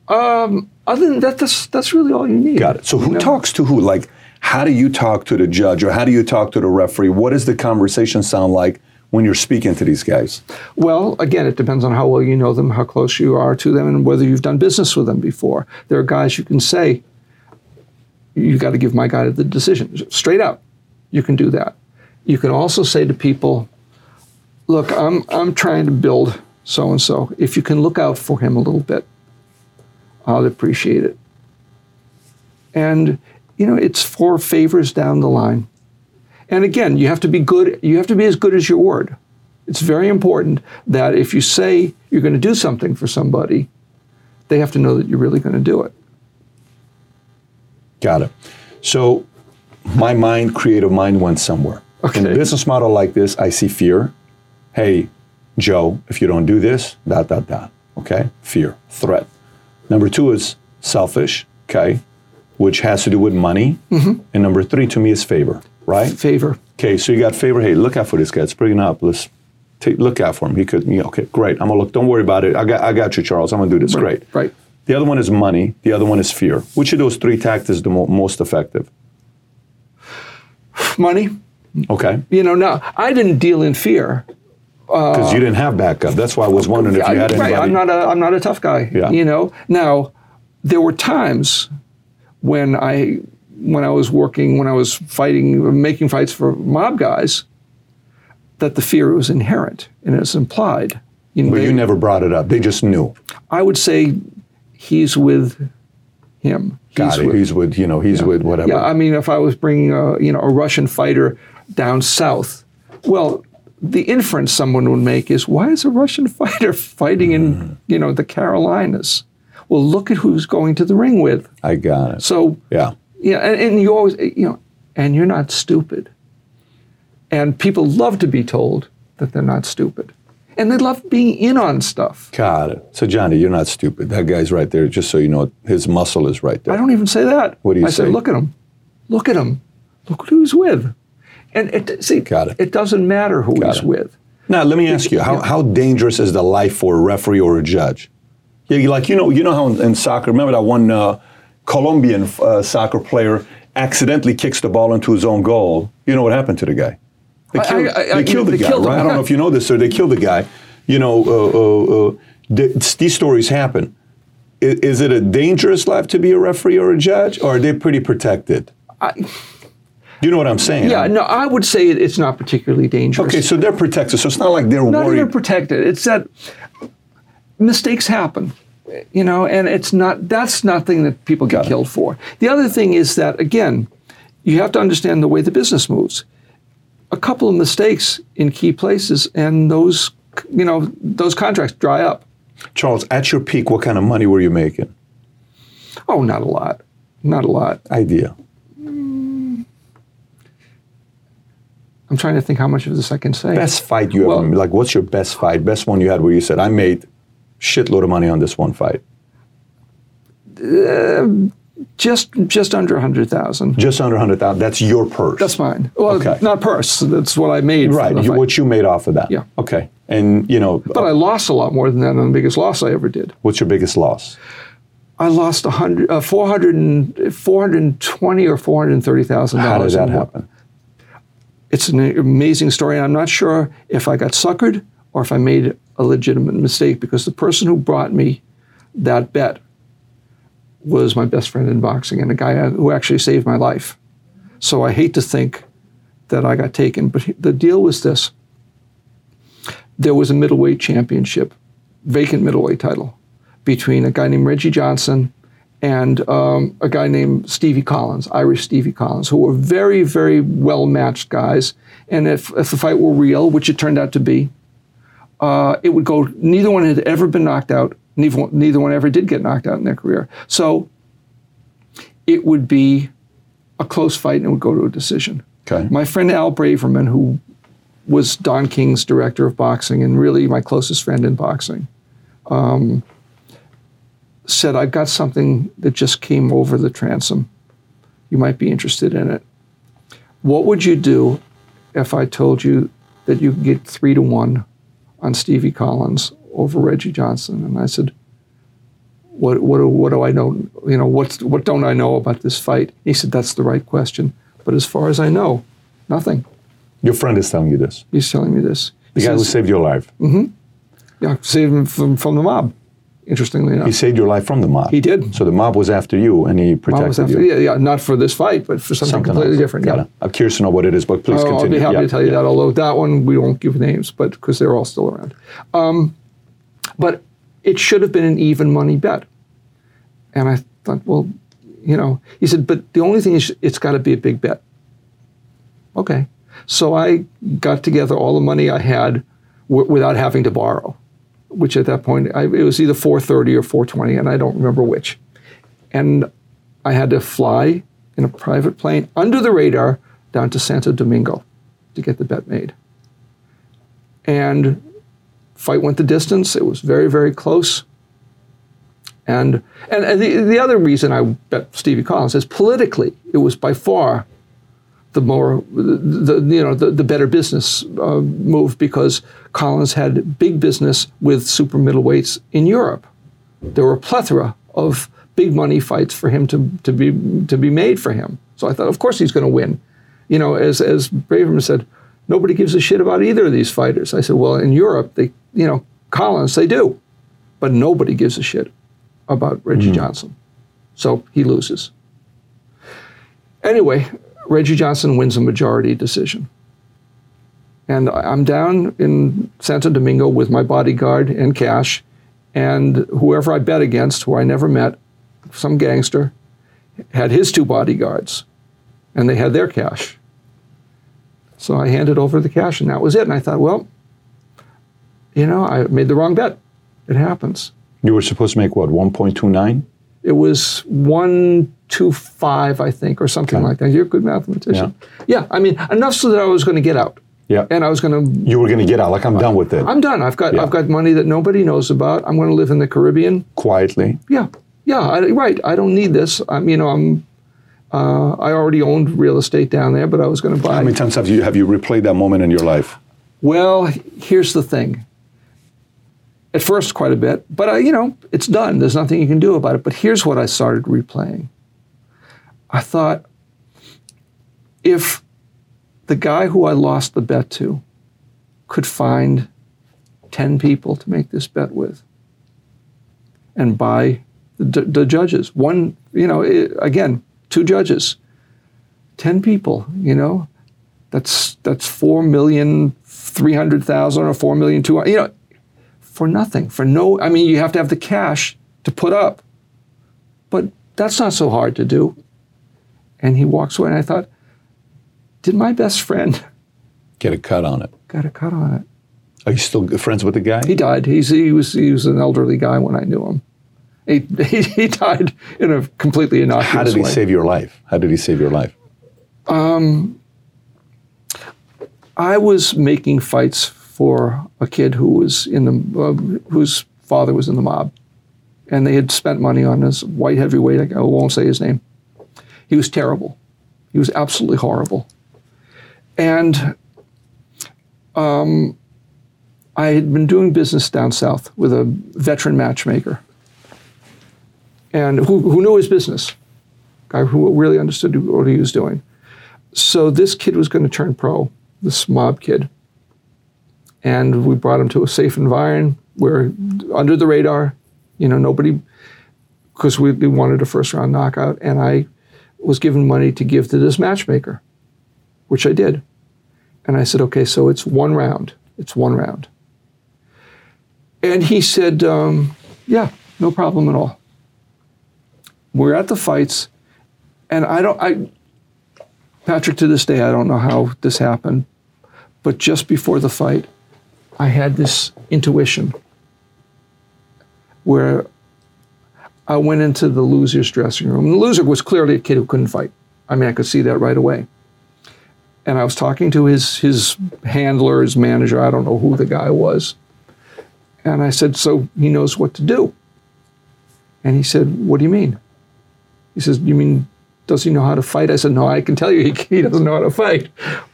Um, other than that, that's that's really all you need. Got it. So who You know? talks to who? Like, how do you talk to the judge or how do you talk to the referee? What does the conversation sound like when you're speaking to these guys? Well, again, it depends on how well you know them, how close you are to them, and whether you've done business with them before. There are guys you can say, you got to give my guy the decision straight out. You can do that. You can also say to people, look, I'm, I'm trying to build so and so. If you can look out for him a little bit, I'll appreciate it. And, you know, it's four favors down the line. And again, you have to be good, you have to be as good as your word. It's very important that if you say you're going to do something for somebody, they have to know that you're really going to do it. Got it. So my mind, creative mind, went somewhere. Okay. In a business model like this, I see fear. Hey, Joe, if you don't do this, dot, dot, dot. Okay? Fear, threat. Number two is selfish, okay, which has to do with money. Mm-hmm. And number three to me is favor, right? Favor. Okay, so you got favor. Hey, look out for this guy. It's bringing up. Let's take, look out for him. He could, yeah, okay, great. I'm gonna look. Don't worry about it. I got, I got you, Charles. I'm gonna do this. Great. Right. The other one is money. The other one is fear. Which of those three tactics is the mo- most effective? Money. Okay, You know, now I didn't deal in fear. Uh, because you didn't have backup. That's why I was wondering if you had I, right. I'm not a I'm not a tough guy. Yeah. You know. Now, there were times when I when I was working when I was fighting making fights for mob guys that the fear was inherent and it's implied. You know, but they- you never brought it up. They just knew. I would say he's with him. Got it. with- he's with you know. He's with whatever. yeah, I mean, if I was bringing a you know a Russian fighter down south, well, the inference someone would make is, why is a Russian fighter fighting Mm-hmm. in you know the Carolinas? Well, look at who's going to the ring with. I got it. So yeah. Yeah, and, and you always you know, and you're not stupid. And people love to be told that they're not stupid, and they love being in on stuff. Got it. So Johnny, you're not stupid. That guy's right there. Just so you know, his muscle is right there. I don't even say that. What do you I say? say, look at him. Look at him. Look who he's with. And it, see, Got it. it doesn't matter who Got he's it. with. Now, let me ask you, how, how dangerous is the life for a referee or a judge? Yeah, you like you know, you know how in, in soccer, remember that one uh, Colombian uh, soccer player accidentally kicks the ball into his own goal. You know what happened to the guy? They killed, I- I- they killed the they guy, killed right? I don't know if you know this, or they killed the guy. You know, uh, uh, uh, th- these stories happen. I- Is it a dangerous life to be a referee or a judge, or are they pretty protected? You know what I'm saying? Yeah, no, I would say it's not particularly dangerous. Okay, so they're protected. So it's not like they're not worried. even protected. It's that mistakes happen, you know, and it's not. That's nothing that people get killed for. The other thing is that again, you have to understand the way the business moves. A couple of mistakes in key places, and those, you know, those contracts dry up. Charles, at your peak, what kind of money were you making? Oh, not a lot. Not a lot. Idea. I'm trying to think how much of this I can say. Best fight you Well- ever like? What's your best fight? Best one you had where you said, "I made shitload of money on this one fight." Just just under a hundred thousand. Just under a hundred thousand. That's your purse. That's mine. Well, Okay. not purse. That's what I made. right. You, what you made off of that? Yeah. Okay. And you know, but I lost a lot more than that on the biggest loss I ever did. what's your biggest loss? I lost a hundred, uh, 400 and, 420 or four hundred thirty thousand dollars. How did that happen? It's an amazing story. I'm not sure if I got suckered or if I made a legitimate mistake because the person who brought me that bet was my best friend in boxing and a guy who actually saved my life. So I hate to think that I got taken, but the deal was this: there was a middleweight championship, vacant middleweight title, between a guy named Reggie Johnson and um, a guy named Stevie Collins, Irish Stevie Collins, who were very, very well matched guys. And if, if the fight were real, which it turned out to be, uh, it would go, neither one had ever been knocked out. Neither one, neither one ever did get knocked out in their career. So it would be a close fight and it would go to a decision. Okay. My friend Al Braverman, who was Don King's director of boxing and really my closest friend in boxing, um, said, I've got something that just came over the transom. You might be interested in it. What would you do if I told you that you could get three to one on Stevie Collins over Reggie Johnson? And I said, what, what, what do I know? You know, what's, what don't I know about this fight? He said, that's the right question. But as far as I know, nothing. Your friend is telling you this. He's telling me this. The He guy who saved your life. Mm-hmm. Yeah, saved him from, from the mob, interestingly enough. He saved your life from the mob. He did. So the mob was after you, and he protected after, you. yeah, yeah, not for this fight, but for something, Something completely else. different. Got Yeah. it. I'm curious to know what it is, but please Oh, continue. I'll be happy Yeah, to tell you yeah. that. Although that one we won't give names, but because they're all still around. Um, but it should have been an even money bet, and I thought, well, you know, he said, but the only thing is, it's got to be a big bet. Okay, so I got together all the money I had w- without having to borrow, which at that point I, it was either four thirty or four twenty, and I don't remember which, and I had to fly in a private plane under the radar down to Santo Domingo to get the bet made. And fight went the distance. It was very, very close. And and, and the, the other reason I bet Stevie Collins is politically, it was by far the more the, the you know the, the better business uh, move because Collins had big business with super middleweights in Europe. There were a plethora of big money fights for him to, to be to be made for him. So I thought, of course he's going to win. You know, as as Braverman said, nobody gives a shit about either of these fighters. I said, well, in Europe, they you know Collins they do, but nobody gives a shit about Reggie Johnson. So he loses. Anyway, Reggie Johnson wins a majority decision. And I'm down in Santo Domingo with my bodyguard and cash, and whoever I bet against, who I never met, some gangster, had his two bodyguards, and they had their cash. So I handed over the cash, and that was it. And I thought, well, you know, I made the wrong bet. It happens. You were supposed to make what, 1.29? It was one two five, I think, or something Okay. like that. You're a good mathematician. Yeah. yeah, I mean, enough so that I was going to get out, Yeah. and I was going to. you were going to get out, like I'm done with it. I'm done. I've got Yeah. I've got money that nobody knows about. I'm going to live in the Caribbean. Quietly. Yeah, yeah. I, right. I don't need this. I'm. You know. I'm. Uh, I already owned real estate down there, but I was going to buy. How many times have you have you replayed that moment in your life? Well, here's the thing. At first, quite a bit, but I, you know, it's done. There's nothing you can do about it. But here's what I started replaying. I thought, if the guy who I lost the bet to could find 10 people to make this bet with and buy the, the judges, one, you know, i again, two judges, 10 people, you know, that's that's four million three hundred thousand or four million two. You know, for nothing, for no. I mean, you have to have the cash to put up, but that's not so hard to do. And he walks away, and I thought, did my best friend Get a cut on it. got a cut on it? Are you still friends with the guy? He died. He's he was he was an elderly guy when I knew him, He, he, he died in a completely innocuous way. How did he way. save your life? How did he save your life? Um, I was making fights for a kid who was in the uh, whose father was in the mob, and they had spent money on this white heavyweight. I won't say his name. He was terrible. He was absolutely horrible, and um, I had been doing business down south with a veteran matchmaker, and who, who knew his business, guy who really understood what he was doing. So this kid was going to turn pro, this mob kid. And we brought him to a safe environment where, under the radar, you know, nobody, because we, we wanted a first round knockout. And I was given money to give to this matchmaker, which I did. And I said, okay, so it's one round. It's one round. And he said, um, yeah, no problem at all. We're at the fights, and I don't, I, Patrick, to this day, I don't know how this happened, but just before the fight, I had this intuition where I went into the loser's dressing room. The loser was clearly a kid who couldn't fight. I mean, I could see that right away. And I was talking to his his handler, his manager. I don't know who the guy was. And I said, "So he knows what to do." And he said, "What do you mean?" He says, "You mean does he know how to fight?" I said, "No, I can tell you he, he doesn't know how to fight,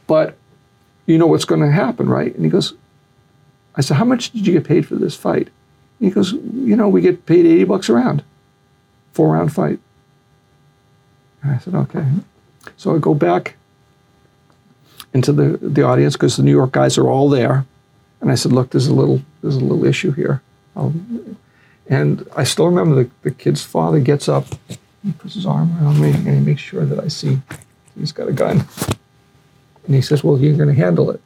but you know what's going to happen, right?" And he goes, "I said, how much did you get paid for this fight?" He goes, "You know, we get paid eighty bucks a round, four round fight." And I said, "Okay." So I go back into the the audience because the New York guys are all there, and I said, "Look, there's a little there's a little issue here." I'll, and I still remember the, the kid's father gets up, he puts his arm around me, and he makes sure that I see he's got a gun. And he says, Well, you're going to handle it.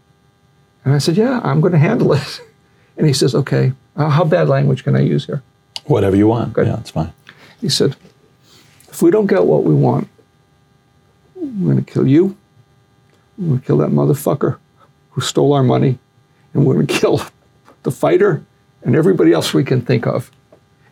And I said, Yeah, I'm going to handle it. And he says, Okay, uh, how bad language can I use here? Whatever you want. Good. Yeah, it's fine. He said, If we don't get what we want, we're going to kill you, we're going to kill that motherfucker who stole our money, and we're going to kill the fighter and everybody else we can think of.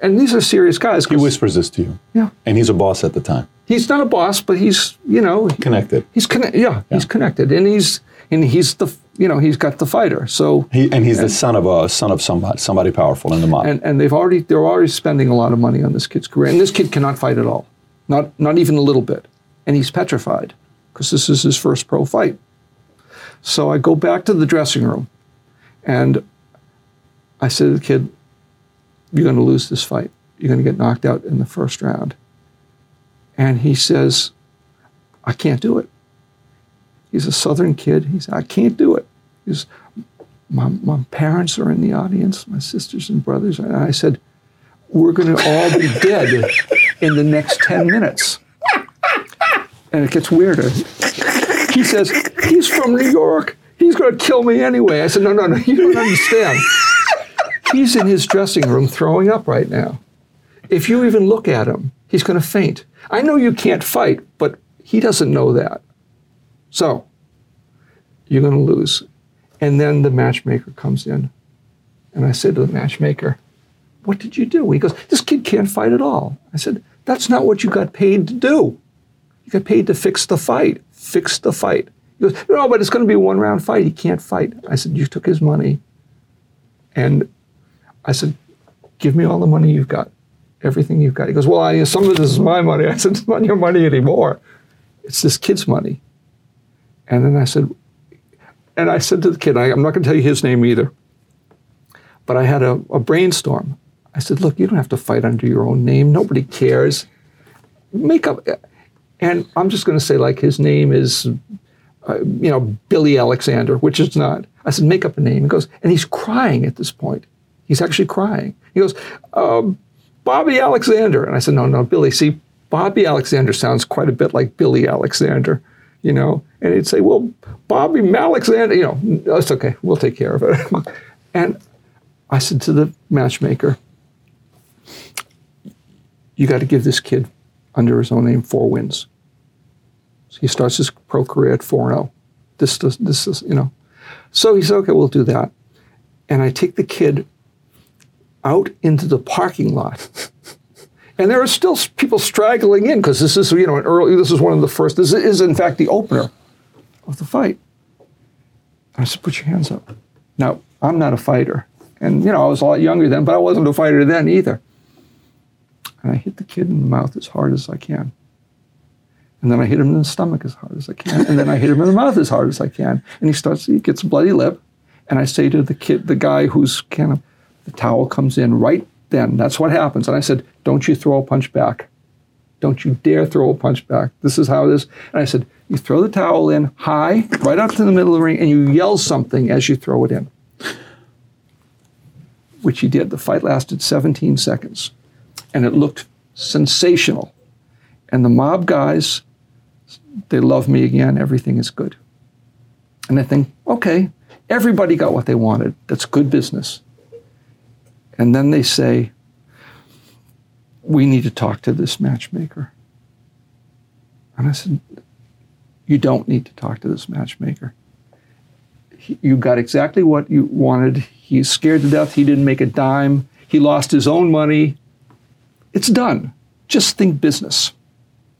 And these are serious guys. He whispers this to you. Yeah. And he's a boss at the time. He's not a boss, but he's, you know, Connected. he's connected. Yeah, he's connected, and he's and he's the, you know, he's got the fighter. So He, and he's the son of a son of somebody, somebody powerful in the mob. and and they've already they're already spending a lot of money on this kid's career, and this kid cannot fight at all, not not even a little bit, and he's petrified because this is his first pro fight. So I go back to the dressing room, and I say to the kid, "You're going to lose this fight. You're going to get knocked out in the first round." And he says, "I can't do it." He's a Southern kid. He said, "I can't do it." He's my, my parents are in the audience, my sisters and brothers. And I said, We're going to all be dead in the next 10 minutes. And it gets weirder. He says, He's from New York. He's going to kill me anyway. I said, No, no, no, you don't understand. He's in his dressing room throwing up right now. If you even look at him, he's going to faint. I know you can't fight, but he doesn't know that. So, you're going to lose. And then the matchmaker comes in. And I said to the matchmaker, What did you do? He goes, This kid can't fight at all. I said, That's not what you got paid to do. You got paid to fix the fight. Fix the fight. He goes, No, but it's going to be a one round fight. He can't fight. I said, You took his money. And I said, Give me all the money you've got, everything you've got. He goes, Well, I, some of this is my money. I said, It's not your money anymore. It's this kid's money. And then I said, and I said to the kid, I, I'm not going to tell you his name either, but I had a, a brainstorm. I said, look, you don't have to fight under your own name. Nobody cares. Make up. And I'm just going to say, like, his name is, uh, you know, Billy Alexander, which is not. I said, make up a name. He goes, and he's crying at this point. He's actually crying. He goes, um, Bobby Alexander. And I said, no, no, Billy. See, Bobby Alexander sounds quite a bit like Billy Alexander, you know. And he'd say, well, Bobby Alexander, you know, that's okay. We'll take care of it. and I said to the matchmaker, you got to give this kid under his own name four wins. So he starts his pro career at 4 0. This, does, this is, you know. So he said, okay, we'll do that. And I take the kid out into the parking lot And there are still people straggling in because this is, you know, an early, this is one of the first, this is in fact the opener of the fight. I said, put your hands up. Now, I'm not a fighter. And, you know, I was a lot younger then, but I wasn't a fighter then either. And I hit the kid in the mouth as hard as I can. And then I hit him in the stomach as hard as I can. And then I hit him in the mouth as hard as I can. And he starts, he gets a bloody lip. And I say to the kid, the guy who's kind of, the towel comes in right then. That's what happens. And I said, don't you throw a punch back. Don't you dare throw a punch back. This is how it is. And I said, you throw the towel in high, right up to the middle of the ring, and you yell something as you throw it in. Which he did. The fight lasted 17 seconds. And it looked sensational. And the mob guys, they love me again. Everything is good. And I think, okay, everybody got what they wanted. That's good business. And then they say, we need to talk to this matchmaker. And I said, you don't need to talk to this matchmaker. He, you got exactly what you wanted. He's scared to death. He didn't make a dime. He lost his own money. It's done. Just think business.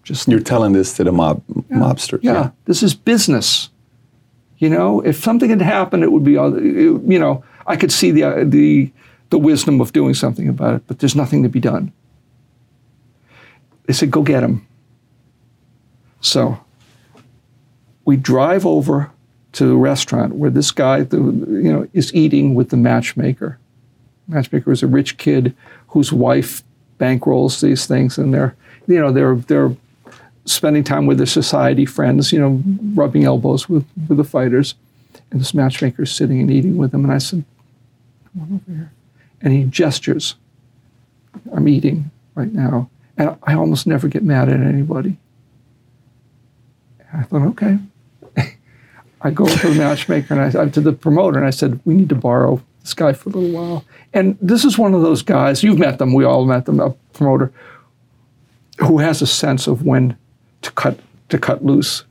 Just think You're telling this to the mob mobsters. yeah, this is business. You know, if something had happened, it would be, it- you know, I could see the the the wisdom of doing something about it, but there's nothing to be done. They said, "Go get him." So we drive over to the restaurant where this guy, the, you know, is eating with the matchmaker. Matchmaker is a rich kid whose wife bankrolls these things, and they're, you know, they're they're spending time with their society friends, you know, rubbing elbows with, with the fighters. And this matchmaker is sitting and eating with them. And I said, Come on over here. And he gestures. I'm eating right now. And I almost never get mad at anybody. I thought, okay. I go to the matchmaker and I, to the promoter and I said, we need to borrow this guy for a little while. And this is one of those guys, you've met them, we all met them, a promoter who has a sense of when to cut to cut loose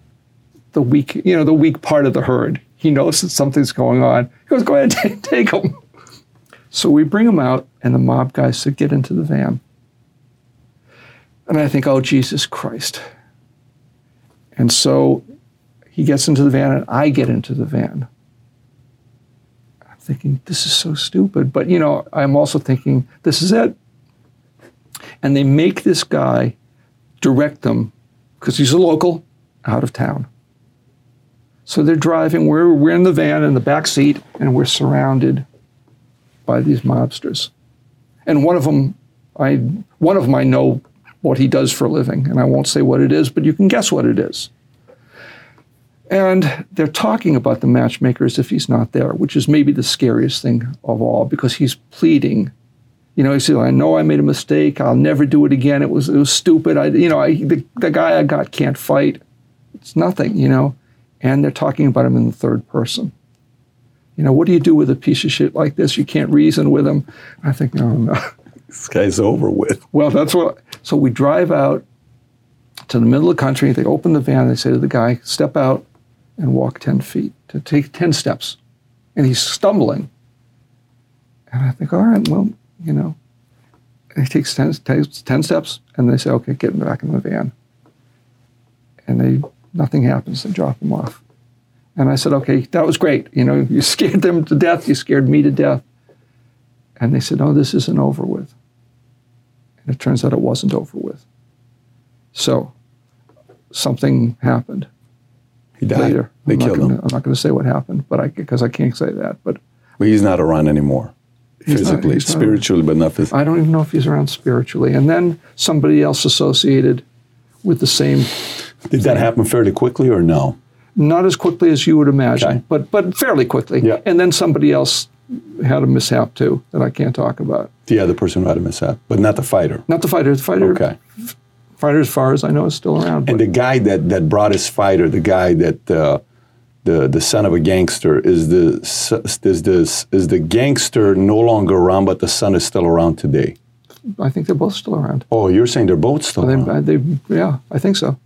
the weak, you know, the weak part of the herd. He knows that something's going on. He goes, "Go ahead, take, take him." So we bring him out, and the mob guys said, "Get into the van." And I think, "Oh Jesus Christ!" And so he gets into the van, and I get into the van. I'm thinking, "This is so stupid," but you know, I'm also thinking, "This is it." And they make this guy direct them because he's a local out of town. So they're driving, we're, we're in the van in the back seat, and we're surrounded by these mobsters. And one of them, I, one of them I know what he does for a living, and I won't say what it is, but you can guess what it is. And they're talking about the matchmaker as if he's not there, which is maybe the scariest thing of all because he's pleading you know, he said, "I know I made a mistake. I'll never do it again. It was it was stupid. I, you know, I, the, the guy I got can't fight. It's nothing, you know." And they're talking about him in the third person. You know, what do you do with a piece of shit like this? You can't reason with him. I think, no, no. This guy's over with. Well, that's what. So we drive out to the middle of the country. They open the van. They say to the guy, "Step out and walk ten feet. To take ten steps," and he's stumbling. And I think, all right, well, you know. And he takes 10, takes 10 steps, and they say, "Okay, get him back in the van." And they nothing happens. They drop him off. And I said, "Okay, that was great. You know, you scared them to death. You scared me to death." And they said, "No, this isn't over with." And it turns out it wasn't over with. So something happened He died. later. They I'm killed gonna, him. I'm not going to say what happened, but I because I can't say that. But But he's not around anymore. He's Physically, not around. spiritually, but not physically. I don't even know if he's around spiritually. And then somebody else associated with the same, Did that happen fairly quickly or no? not as quickly as you would imagine, Okay. but but fairly quickly. Yeah. And then somebody else had a mishap too that I can't talk about. The other person who had a mishap, but not the fighter. Not the fighter. The fighter, Okay. Fighter, as far as I know, is still around. And the guy that, that brought his fighter, the guy that uh, the the son of a gangster, is the is the is the gangster no longer around, but the son is still around today. I think they're both still around. Oh, you're saying they're both still They, around? they, yeah, I think so.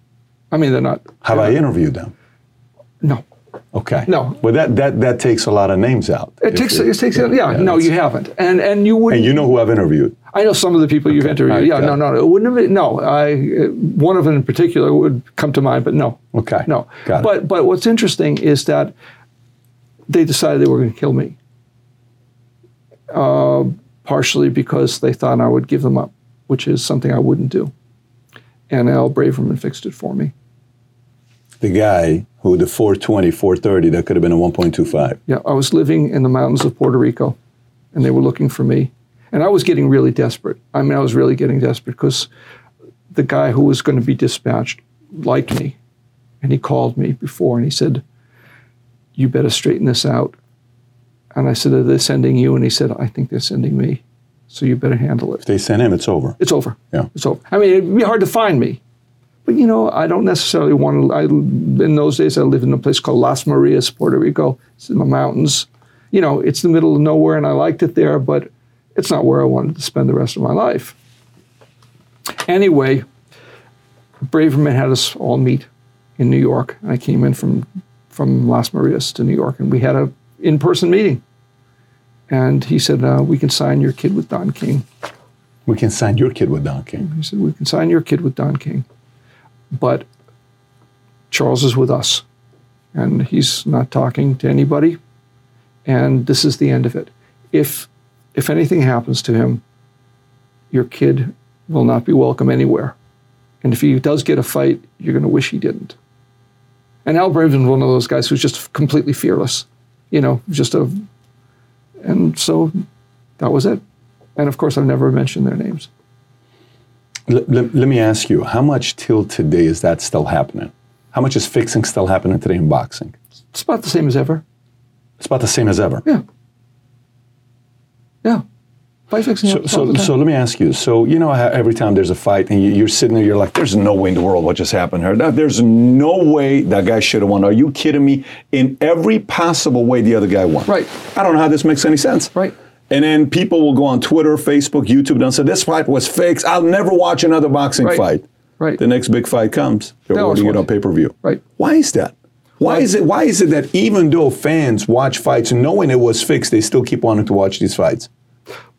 I mean, they're not. Have I interviewed them? No, Okay. No. But that, that, that takes a lot of names out. It takes, it takes, yeah, no, you haven't. And, and you would And you know who I've interviewed. I know some of the people you've interviewed. Right, yeah, no, no. It wouldn't have been, no. I, one of them in particular would come to mind, but no. Okay. No. Got it. But, but what's interesting is that they decided they were going to kill me. Uh, partially because they thought I would give them up, which is something I wouldn't do. And Al Braverman fixed it for me. The guy who the 420, 430, that could have been a 1.25. Yeah, I was living in the mountains of Puerto Rico, and they were looking for me, and I was getting really desperate. I mean, I was really getting desperate because the guy who was going to be dispatched liked me, and he called me before and he said, "You better straighten this out." And I said, "Are they sending you?" And he said, "I think they're sending me, so you better handle it. If they send him, it's over. It's over. Yeah. It's over. I mean, it'd be hard to find me." But you know, I don't necessarily want to. I, in those days, I lived in a place called Las Marias, Puerto Rico. It's in the mountains. You know, it's the middle of nowhere, and I liked it there, but it's not where I wanted to spend the rest of my life. Anyway, Braverman had us all meet in New York, and I came in from from Las Marias to New York, and we had a in-person meeting. And he said, uh, "We can sign your kid with Don King." We can sign your kid with Don King. He said, We can sign your kid with Don King, but Charles is with us, and he's not talking to anybody, and this is the end of it. If, if anything happens to him, your kid will not be welcome anywhere. And if he does get a fight, you're going to wish he didn't. And Al Braven's one of those guys who's just completely fearless, you know, just a. And so that was it. And of course, I've never mentioned their names. L- let- let me ask you, how much till today is that still happening? How much is fixing still happening today in boxing? It's about the same as ever. It's about the same as ever. Yeah. Yeah. Fight fixing So, so, so let me ask you. So you know how every time there's a fight and you, you're sitting there, you're like, "There's no way in the world what just happened here. There's no way that guy should have won. Are you kidding me? In every possible way, the other guy won. Right. I don't know how this makes any sense. Right. And then people will go on Twitter, Facebook, YouTube, and say, "This fight was fixed. I'll never watch another boxing Right. fight." Right. The next big fight comes. They're No, ordering it on pay per view. Right. Why is that? Why is it? Why is it that even though fans watch fights knowing it was fixed, they still keep wanting to watch these fights?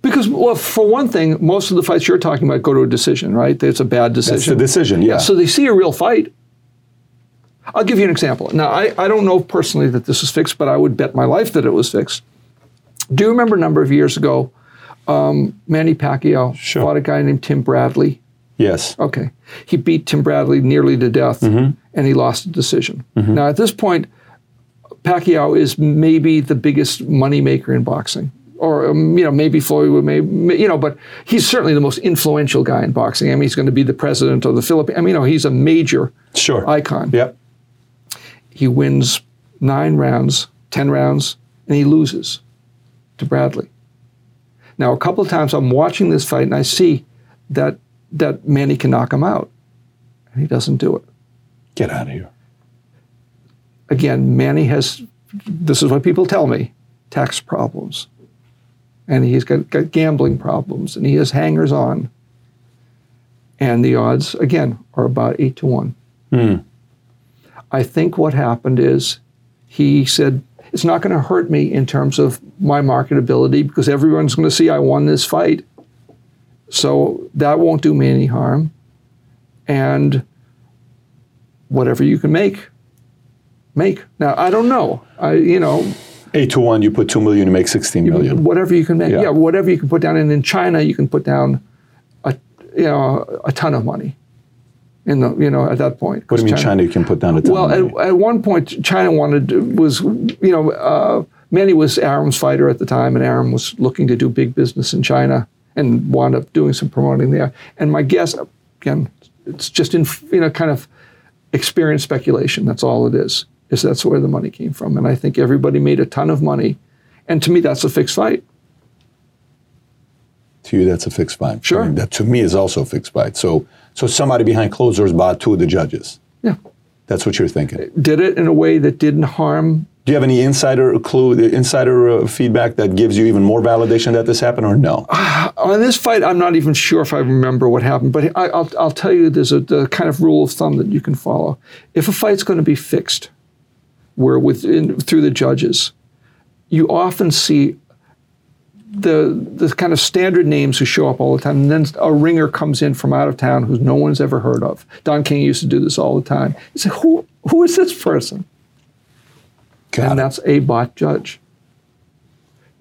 Because, well, for one thing, most of the fights you're talking about go to a decision, right? It's a bad decision. That's the decision. Yeah. So they see a real fight. I'll give you an example. Now, I, I don't know personally that this is fixed, but I would bet my life that it was fixed. Do you remember a number of years ago, um, Manny Pacquiao Sure. fought a guy named Tim Bradley? yes. Okay. He beat Tim Bradley nearly to death, and he lost a decision. Now, at this point, Pacquiao is maybe the biggest moneymaker in boxing. Or, um, you know, maybe Floyd would, maybe, you know, but he's certainly the most influential guy in boxing. I mean, he's going to be the president of the Philippines. I mean, you know, he's a major Sure. icon. Yep. He wins nine rounds, 10 rounds, and he loses to Bradley. Now, a couple of times I'm watching this fight and I see that, that Manny can knock him out, and he doesn't do it. Get out of here. Again, Manny has, this is what people tell me, tax problems. And he's got, got gambling problems, and he has hangers on. And the odds, again, are about eight to one. Hmm. I think what happened is he said, it's not going to hurt me in terms of my marketability because everyone's going to see I won this fight. So that won't do me any harm. And whatever you can make, make. Now, I don't know. I, you know, Eight to one, you put two million, you make sixteen million. whatever you can make. Yeah. Yeah. whatever you can put down. And in China, you can put down a, you know, a ton of money. In the, you know, at that point. What do you mean China, you can put down a ton Well, of money? at, at one point, China wanted was you know uh, Manny was Arum's fighter at the time, and Arum was looking to do big business in China and wound up doing some promoting there. And my guess, again, it's just in you know kind of experience speculation. That's all it is. Is that's where the money came from, and I think everybody made a ton of money, and to me, that's a fixed fight. To you, that's a fixed fight. Sure. I mean, that to me is also a fixed fight. So, so somebody behind closed doors bought two of the judges. Yeah, That's what you're thinking. did it in a way that didn't harm Do you have any insider clue, the insider uh, feedback that gives you even more validation that this happened, or no? on this fight, I'm not even sure if I remember what happened, but I, I'll, I'll tell you there's a the kind of rule of thumb that you can follow. If a fight's going to be fixed, where within through the judges, you often see the the kind of standard names who show up all the time, and then a ringer comes in from out of town who no one's ever heard of. Don King used to do this all the time. He said, "Who who is this person?" Got and it. that's a bought judge.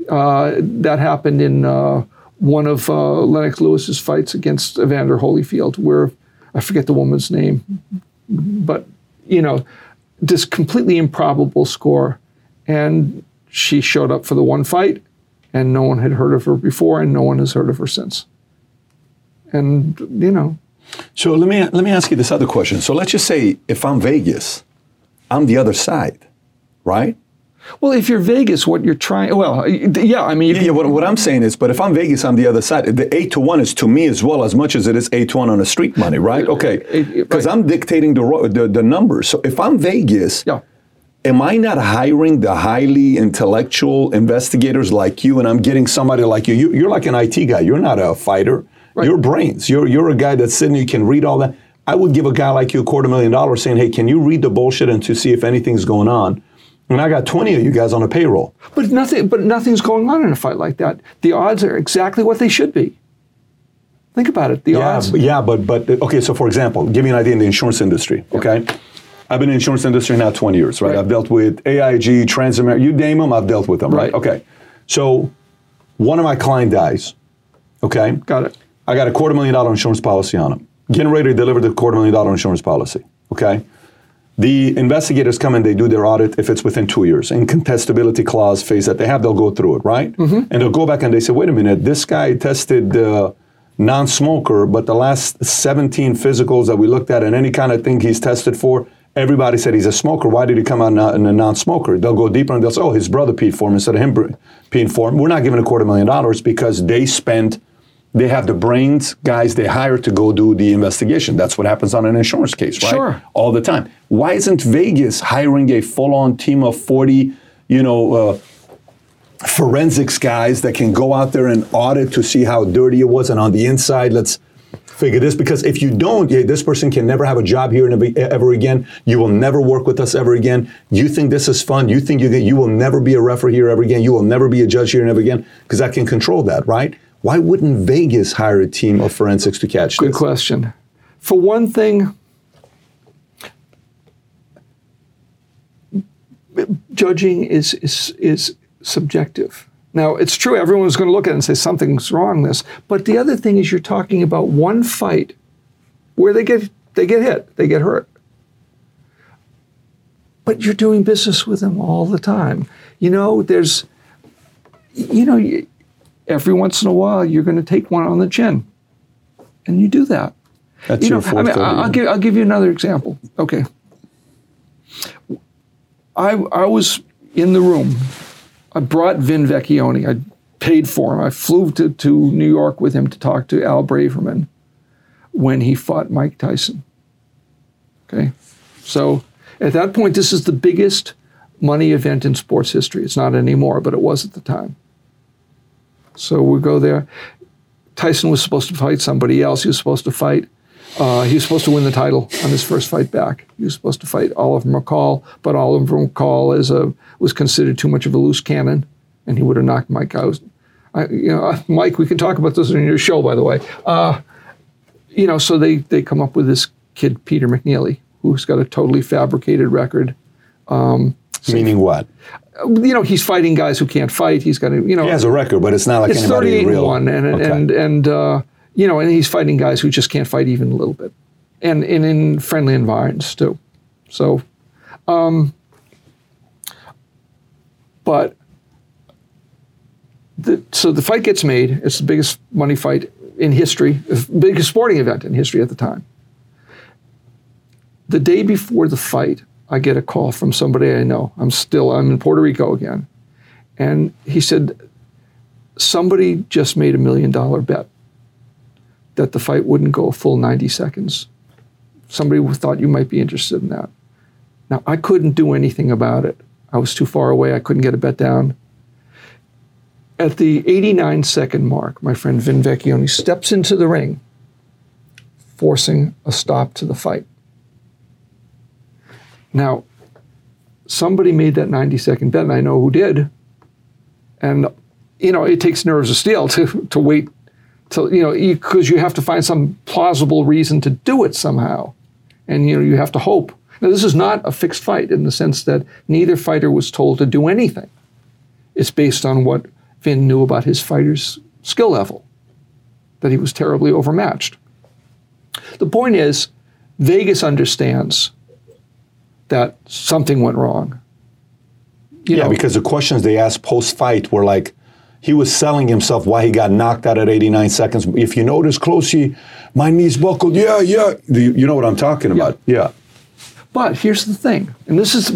Uh, that happened in uh, one of uh, Lennox Lewis's fights against Evander Holyfield, where I forget the woman's name, but you know, this completely improbable score, and she showed up for the one fight, and no one had heard of her before, and no one has heard of her since. And you know, So let me let me ask you this other question. So let's just say if I'm Vegas, I'm the other side, right? well, if you're Vegas, what you're trying, well, yeah, I mean, Yeah, yeah, what, what I'm saying is, but if I'm Vegas, I'm the other side. The eight to one is to me as well as much as it is eight to one on the street money, right? Okay, because right. I'm dictating the, the the numbers. So if I'm Vegas, yeah. Am I not hiring the highly intellectual investigators like you, and I'm getting somebody like you? you you're like an IT guy. You're not a fighter. Right. You're brains. You're you're a guy that's sitting. You can read all that. I would give a guy like you a quarter million dollars, saying, "Hey, can you read the bullshit and to see if anything's going on?" And I got 20 of you guys on a payroll. But nothing. But nothing's going on in a fight like that. The odds are exactly what they should be. Think about it. The Yeah, odds. yeah, but but okay. So for example, give me an idea in the insurance industry. Okay, I've been in the insurance industry now 20 years, right? Right. I've dealt with AIG, Transamerica, you name them, I've dealt with them, right? Right. Okay, so one of my client dies. Okay, Got it. I got a quarter million dollar insurance policy on him. Getting ready to deliver the quarter million dollar insurance policy. Okay. The investigators come and they do their audit if it's within two years. Incontestability clause phase that they have, they'll go through it, right? And they'll go back and they say, wait a minute, this guy tested uh, non-smoker, but the last 17 physicals that we looked at and any kind of thing he's tested for, everybody said he's a smoker. Why did he come out in a non-smoker? They'll go deeper and they'll say, oh, his brother peed for him instead of him peeing for him. We're not giving a quarter million dollars because they spent they have the brains guys they hire to go do the investigation. That's what happens on an insurance case, right? Sure. All the time. Why isn't Vegas hiring a full-on team of 40, you know, uh, forensics guys that can go out there and audit to see how dirty it was and on the inside, let's figure this because if you don't, yeah, this person can never have a job here ever, ever again. You will never work with us ever again. You think this is fun? You think you get, you will never be a referee here ever again? You will never be a judge here ever again because I can control that, right? Why wouldn't Vegas hire a team of forensics to catch this? Good this? question. For one thing, judging is is is subjective. Now, it's true everyone's going to look at it and say something's wrong with this, but the other thing is you're talking about one fight where they get they get hit, they get hurt. But you're doing business with them all the time. You know, there's you know, every once in a while you're going to take one on the chin. And you do that. That's You your know, I mean, 430. I- I'll give I'll give you another example. Okay. I I was in the room. I brought Vin Vecchione. I paid for him. I flew to, to New York with him to talk to Al Braverman when he fought Mike Tyson. Okay. So at that point, this is the biggest money event in sports history. It's not anymore, but it was at the time. So we go there. Tyson was supposed to fight somebody else. He was supposed to fight. Uh, he was supposed to win the title on his first fight back. He was supposed to fight Oliver McCall, but Oliver McCall is a was considered too much of a loose cannon, and he would have knocked Mike out. I, you know, uh, Mike, we can talk about this in your show, by the way. Uh, you know, so they they come up with this kid Peter McNeeley, who's got a totally fabricated record. Meaning what? You know, he's fighting guys who can't fight. He's got a you know He has a record, but it's not like it's anybody 38 real. 1 and Okay. and and uh, you know and he's fighting guys who just can't fight even a little bit. And, and in friendly environments too. So um, but the, so the fight gets made. It's the biggest money fight in history biggest sporting event in history at the time. The day before the fight i get a call from somebody i know. I'm still i'm in puerto rico again. And he said somebody just made a million dollar bet that the fight wouldn't go a full 90 seconds. Somebody thought you might be interested in that. Now, I couldn't do anything about it. I was too far away. I couldn't get a bet down. At the 89 second mark, my friend Vin Vecchione steps into the ring, forcing a stop to the fight. Now, somebody made that 90 second bet, and I know who did. And, you know, it takes nerves of steel to, to wait till, you know, because you have to find some plausible reason to do it somehow. And, you know, you have to hope. Now, this is not a fixed fight in the sense that neither fighter was told to do anything. It's based on what Vin knew about his fighter's skill level, that he was terribly overmatched. The point is, Vegas understands that something went wrong. You yeah, know, because the questions they asked post fight were like, he was selling himself why he got knocked out at 89 seconds. If you notice closely, my knees buckled. Yeah, yeah. You you know what I'm talking about? Yeah. but here's the thing, and this is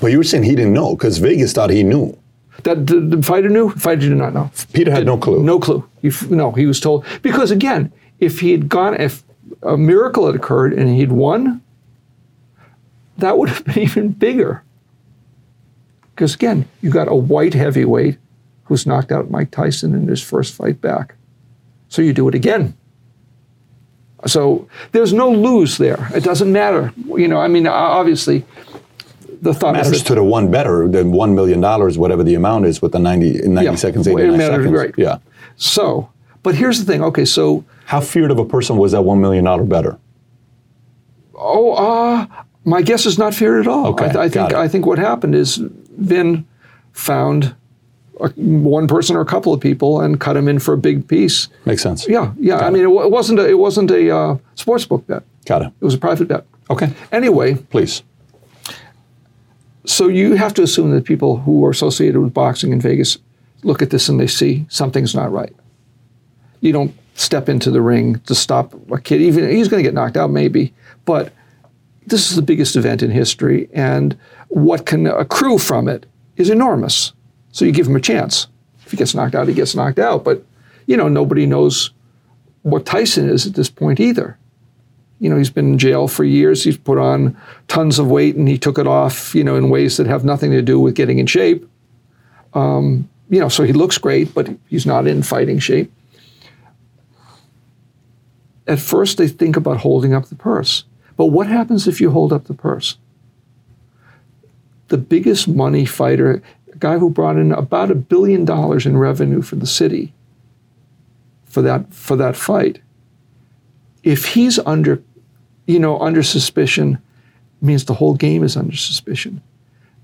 Well, you were saying he didn't know because Vegas thought he knew. that the, the fighter knew. The fighter did not know. Peter had no clue. No clue. He, no, he was told because again, if he had gone, if a miracle had occurred and he'd won, that would have been even bigger. Because again, you got a white heavyweight who's knocked out Mike Tyson in his first fight back, so you do it again. So there's no lose there. It doesn't matter. You know, I mean, obviously, the thought is Matters that to the one better than $1 million, whatever the amount is with the 90, 90 Yeah, seconds, 89 matters, seconds. right. Yeah. so. But here's the thing. Okay, so How feared of a person was that $1 million bettor? Oh, uh, my guess is not feared at all. Okay, I, th- I think it. I think what happened is Vin found one person or a couple of people and cut them in for a big piece. Makes sense. Yeah, yeah. I it. mean, it, it wasn't a, it wasn't a uh, sports book bet. Got it. It was a private bet. Okay. Anyway, Please. so you have to assume that people who are associated with boxing in Vegas look at this and they see something's not right. You don't step into the ring to stop a kid. Even he's going to get knocked out, maybe, but this is the biggest event in history, and what can accrue from it is enormous. So you give him a chance. If he gets knocked out, he gets knocked out. But you know, nobody knows what Tyson is at this point either. You know, he's been in jail for years. He's put on tons of weight, and he took it off. You know, in ways that have nothing to do with getting in shape. Um, you know, so he looks great, but he's not in fighting shape. At first, they think about holding up the purse. But what happens if you hold up the purse? The biggest money fighter, guy who brought in about a billion dollars in revenue for the city for that for that fight. If he's under, you know, under suspicion, means the whole game is under suspicion.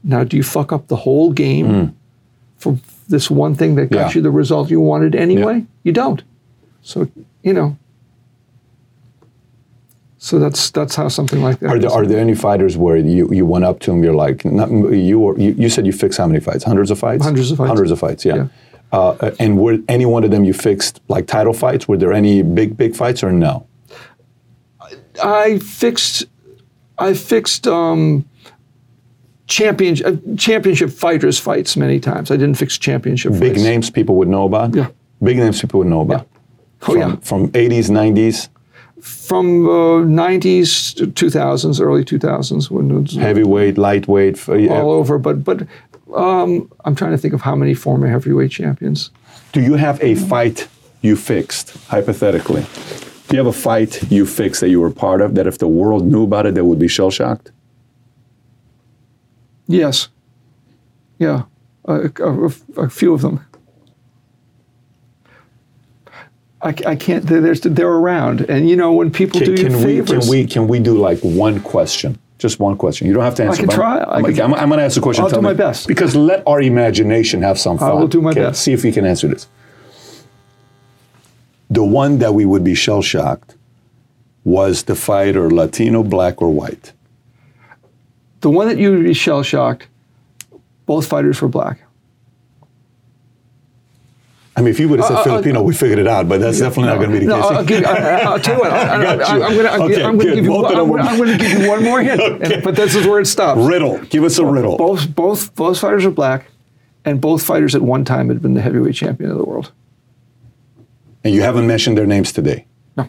Now, do you fuck up the whole game hmm. for this one thing that got. Yeah. you the result you wanted anyway? You don't. So, you know. So that's that's how something like that. Are there, are there any fighters where you, you went up to him, you're like, not, you, were, you you said you fixed how many fights? Hundreds of fights? Hundreds of fights. Hundreds of fights, yeah. Yeah. Uh, and were any one of them you fixed like title fights? Were there any big, big fights or no? I fixed, I fixed um, champion, uh, championship fighters fights many times. I didn't fix championship Big fights. names people would know about? Yeah. Big names people would know about? Oh, from, yeah. From 80s, 90s, From uh, 90s to 2000s, early 2000s, when it was heavyweight, lightweight. f- yeah. all over. But but um, I'm trying to think of how many former heavyweight champions. Do you have a fight you fixed, hypothetically? Do you have a fight you fixed that you were part of that if the world knew about it, they would be shell shocked? Yes. Yeah. A, a- a few of them. I, I can't. They're, they're around, and you know when people do you Can, we, favors. can we can we do like one question? Just one question. You don't have to answer. I can try. I'm, I I'm, I'm, going to ask a question. I'll Tell do me- my best. Because let our imagination have some fun. I will do my Okay, best. See if we can answer this. The one that we would be shell shocked was the fighter Latino, black, or white. The one that you would be shell shocked. Both fighters were black. I mean, if you would have said Uh, uh, Filipino, we figured it out, but that's definitely not going to be the No, case. I'll, give, I, I'll tell you what. I, I. I'm going to I'm going good. to give you. One, I'm I'm give you one more hint, and- but this is where it stops. riddle. Give us a riddle. Both both both fighters are black, and both fighters at one time had been the heavyweight champion of the world. And you haven't mentioned their names today. No,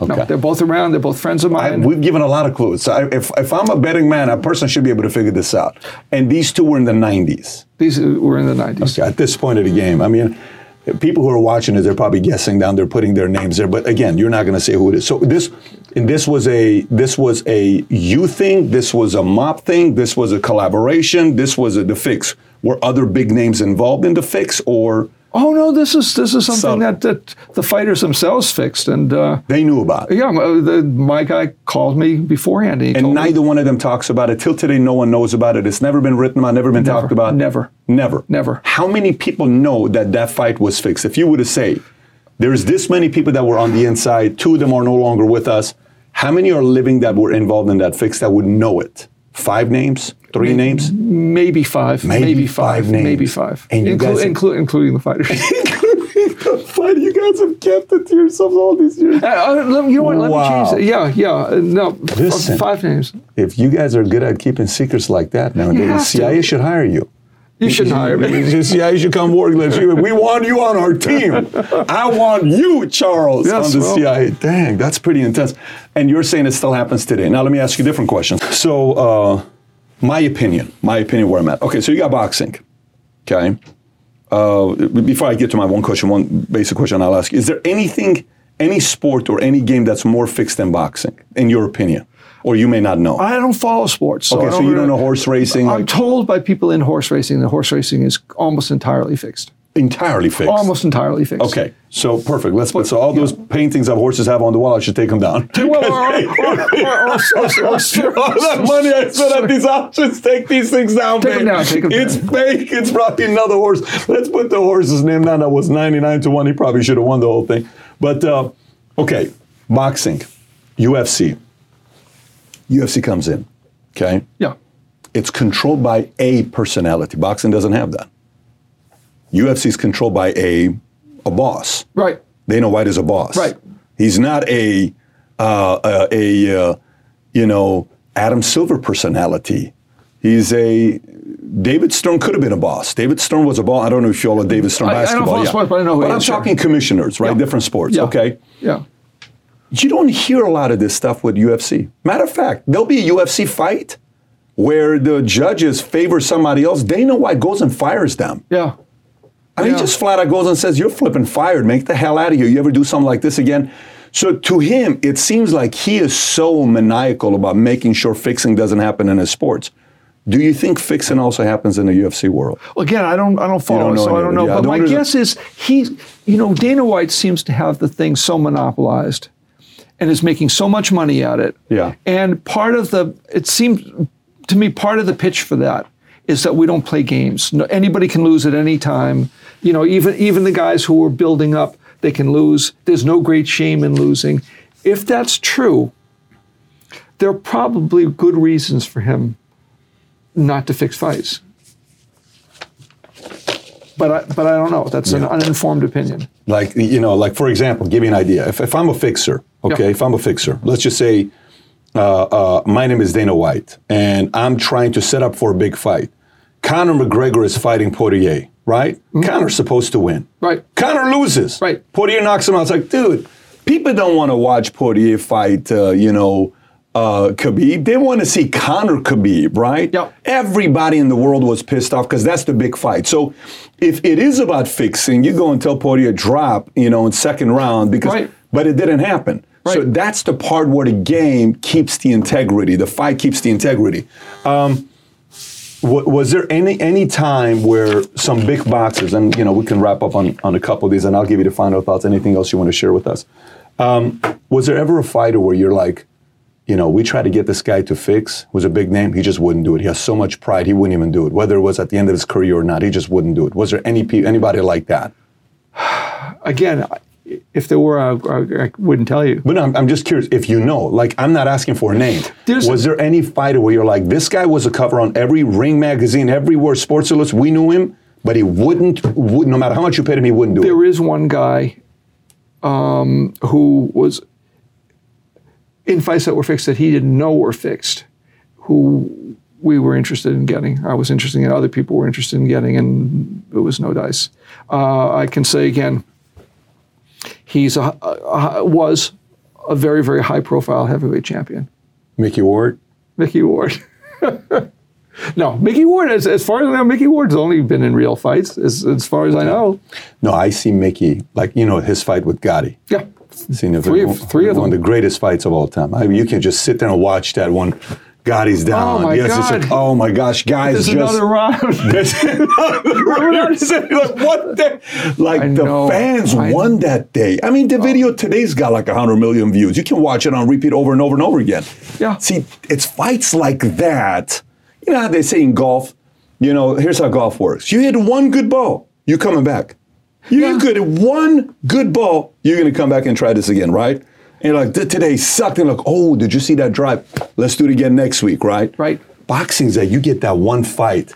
Okay. no, they're both around. They're both friends of I, mine. we've given a lot of clues. So I, if, if I'm a betting man, a person should be able to figure this out. And these two were in the 90s. These were in the 90s. Okay, at this point of the game. I mean, people who are watching it, they're probably guessing down there, putting their names there. But again, you're not going to say who it is. So this, And this was a this was a you thing. This was a mob thing. This was a collaboration. This was a the fix. Were other big names involved in the fix, or Oh no, this is this is something So- that, that the fighters themselves fixed, and uh, they knew about? it? yeah, my, the, my guy called me beforehand. And, he And told me- neither one of them talks about it. Till today, no one knows about it. It's never been written about, never been Never, talked about. never. Never. Never. How many people know that that fight was fixed? If you were to say, there's this many people that were on the inside, two of them are no longer with us, how many are living that were involved in that fix that would know it? Five names? Three names? maybe five, Maybe maybe, five five, names. maybe five, And you guys- inclu- including the fighters. the fight you guys have kept it to yourselves all these years. Uh, uh, you know what? Let Wow. me change that. Yeah, yeah. uh, No, f- Listen. five names. If you guys are good at keeping secrets like that now, the have to. CIA should hire you. You shouldn't hire me. The CIA should come work. Let's. We want you on our team. I want you, Charles, Yes, on the well. CIA. Dang, that's pretty intense. And you're saying it still happens today. Now let me ask you a different question. So, uh, my opinion, my opinion where I'm at. Okay, so you got boxing. Okay. Uh, before I get to my one question, one basic question I'll ask you: Is there anything, any sport or any game that's more fixed than boxing, in your opinion, or you may not know? I don't follow sports. So Okay, so you don't know horse racing, I'm like- told by people in horse racing that horse racing is almost entirely fixed. Entirely fixed. Almost entirely fixed. Okay, so perfect. Let's put so all those paintings of horses have on the wall. I should take them down. Well, All that money I spent at these auctions, take these things down, Take man. down, take 'em It's down. fake. It's probably another horse. Let's put the horse's name down. That was 99 to 1. He probably should have won the whole thing. But, uh, okay, boxing, UFC. UFC comes in, okay? yeah. It's controlled by a personality. Boxing doesn't have that. UFC is controlled by a, a boss. Right. Dana White is a boss. Right. He's not a uh, a, a uh, you know Adam Silver personality. He's a David Stern could have been a boss. David Stern was a boss. I don't know if you all know David Stern I- I basketball. follow yeah. sports, but I know who he I'm is, sure. talking commissioners, right? Yeah. Different sports. Yeah. Okay. Yeah. You don't hear a lot of this stuff with UFC. Matter of fact, there'll be a UFC fight where the judges favor somebody else. Dana White goes and fires them. Yeah. I mean, Yeah. he just flat out goes and says, You're flipping fired. Make the hell out of here. You ever do something like this again? So to him, it seems like he is so maniacal about making sure fixing doesn't happen in his sports. Do you think fixing also happens in the UFC world? Well, again, I don't, I don't follow, don't so I don't know. Yeah, but the my guess is he, you know, Dana White seems to have the thing so monopolized, and is making so much money at it. Yeah. And part of the, it seems to me, part of the pitch for that is that we don't play games. No, anybody can lose at any time. You know, even even the guys who are building up, they can lose. There's no great shame in losing. If that's true, there are probably good reasons for him not to fix fights. But I, but I don't know. That's an uninformed opinion. Like, you know, like for example, give you an idea. If, if I'm a fixer, okay, Yeah. if I'm a fixer, let's just say uh, uh, my name is Dana White and I'm trying to set up for a big fight. Conor McGregor is fighting Poirier, right? Conor's supposed to win. Mm-hmm. Right. Conor loses. Right. Poirier knocks him out. It's like, dude, people don't want to watch Poirier fight, uh, you know, uh, Khabib. They want to see Conor Khabib, right? Yep. Everybody in the world was pissed off because that's the big fight. So if it is about fixing, you go and tell Poirier drop, you know, in second round because, Right. but it didn't happen. Right. So that's the part where the game keeps the integrity. The fight keeps the integrity. Um, was there any any time where some big boxes and you know, we can wrap up on, on a couple of these, and I'll give you the final thoughts. Anything else you want to share with us? Um, was there ever a fighter where you're like, you know, we tried to get this guy to fix, was a big name, he just wouldn't do it. He has so much pride, he wouldn't even do it. Whether it was at the end of his career or not, he just wouldn't do it. Was there any anybody like that? Again, if there were, I, I I wouldn't tell you. But I'm, I'm just curious if you know. Like, I'm not asking for a name. There's- was there any fighter where you're like, this guy was a cover on every Ring magazine, everywhere, Sports Illustrated, we knew him, but he wouldn't, would, no matter how much you paid him, he wouldn't do it. There is one guy um, who was in fights that were fixed that he didn't know were fixed, who we were interested in getting. I was interested in, other people were interested in getting, and it was no dice. Uh, I can say again, he's a, a, a- was a very very high profile heavyweight champion, Micky Ward? Micky Ward. no, Micky Ward. As, as far as I know, Micky Ward's only been in real fights, as, as far as I know. No, I see Micky, like, you know, his fight with Gatti. Yeah. Seen Three of- three of one them. of the greatest fights of all time. I mean, you can just sit there and watch that one. God, he's down. Oh my yes, it's God. like, oh my gosh, guys, There's just another round. There's another round. like what the? Like I the know. fans I- won that day. I mean, the oh. video today's got like hundred million views. You can watch it on repeat over and over and over again. Yeah. See, it's fights like that. You know how they say in golf. You know, here's how golf works. You hit one good ball, you're coming back. You Yeah. you at one good ball, you're gonna come back and try this again, right? And you're like, today sucked. And like, oh, did you see that drive? Let's do it again next week, right? Right. Boxing's that you get that one fight.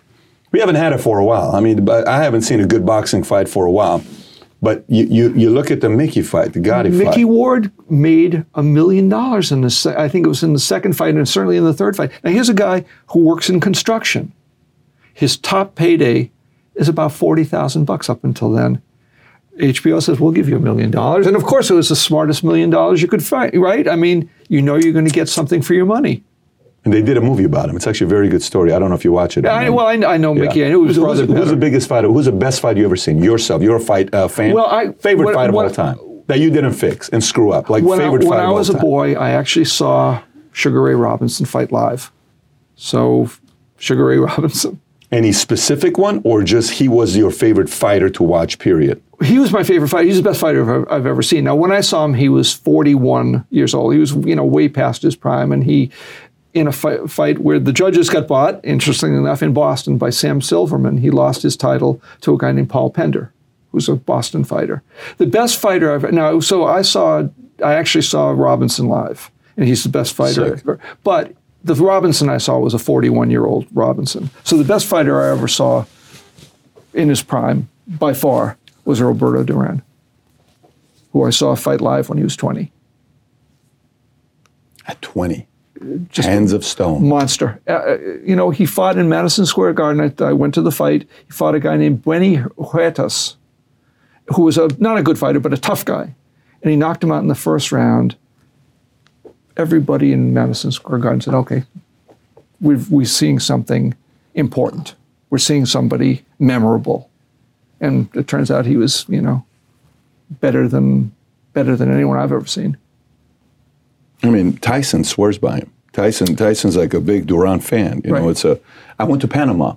We haven't had it for a while. I mean, I haven't seen a good boxing fight for a while. But you you, you look at the Micky fight, the Gatti Micky fight. Ward made a million dollars in the. Se- I think it was in the second fight and certainly in the third fight. Now here's a guy who works in construction. His top payday is about forty thousand bucks up until then. HBO says we'll give you a million dollars, and of course it was the smartest million dollars you could find, right? I mean, you know you're going to get something for your money. And they did a movie about him. It's actually a very good story. I don't know if you watch it. I, well, I, I know Yeah. Micky. I knew his who's, brother. who's, who's the biggest fighter? Who's the best fight you ever seen? Yourself. You're a fight uh, fan. Well, I- favorite what- fight of what- all time that you didn't fix and screw up. Like when I, favorite when fight I was a boy, I actually saw Sugar Ray Robinson fight live. So, Sugar Ray Robinson. Any specific one, or just he was your favorite fighter to watch? Period. He was my favorite fighter. He's the best fighter I've, I've ever seen. Now, when I saw him, he was 41 years old. He was, you know, way past his prime, and he, in a fight, fight where the judges got bought, interestingly enough, in Boston by Sam Silverman, he lost his title to a guy named Paul Pender, who's a Boston fighter. The best fighter I've now. So I saw, I actually saw Robinson live, and he's the best fighter Sick. ever. But the Robinson I saw was a 41 year old Robinson. So the best fighter I ever saw in his prime, by far, was Roberto Duran, who I saw fight live when he was 20. At 20, Just hands of stone. Monster. Uh, Uh, you know, he fought in Madison Square Garden. I, I went to the fight. He fought a guy named Benny Huertas, who was a, not a good fighter, but a tough guy. And he knocked him out in the first round. Everybody in Madison Square Garden said, okay, we've, we're seeing something important. We're seeing somebody memorable. And it turns out he was, you know, better than better than anyone I've ever seen. I mean, Tyson swears by him. Tyson, Tyson's like a big Duran fan. You know, it's a. I went to Panama,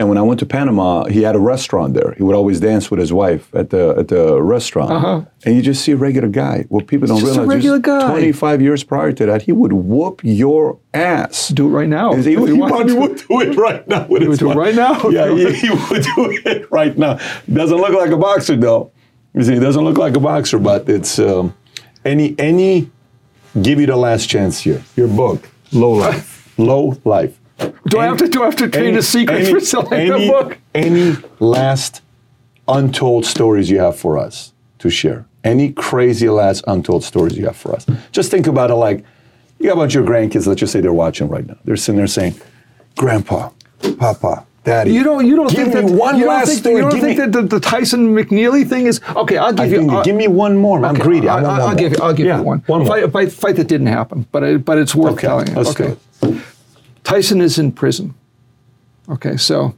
and when I went to Panama, he had a restaurant there. He would always dance with his wife at the at the restaurant, Uh-huh. and you just see a regular guy. What people don't just a realize, regular guy. Twenty five years prior to that, he would whoop your ass. Do it right now. He, if he probably would do it right now. With his would do it right now? Yeah, he, he would do it right now. Doesn't look like a boxer though. You see, he doesn't look like a boxer, but it's um, any any. Give you the last chance here. Your book, Low Life. Low Life. Do I have to do I have to trade a secret for selling any, the book? Any last untold stories you have for us to share? Any crazy last untold stories you have for us? Just think about it like you got a bunch of your grandkids, let's just say they're watching right now. They're sitting there saying, Grandpa, Papa, Daddy. You don't you don't give think that one you don't last think, story. you don't give think that the, the Tyson McNeeley thing is okay? I'll give I you. I'll- give me one more. I'm greedy. I, I, want one I'll more. give you. I'll give Yeah, you one. One more. Fight, fight, fight that didn't happen, but it, but it's worth Okay, telling. let's okay. do it. Tyson is in prison. Okay, so,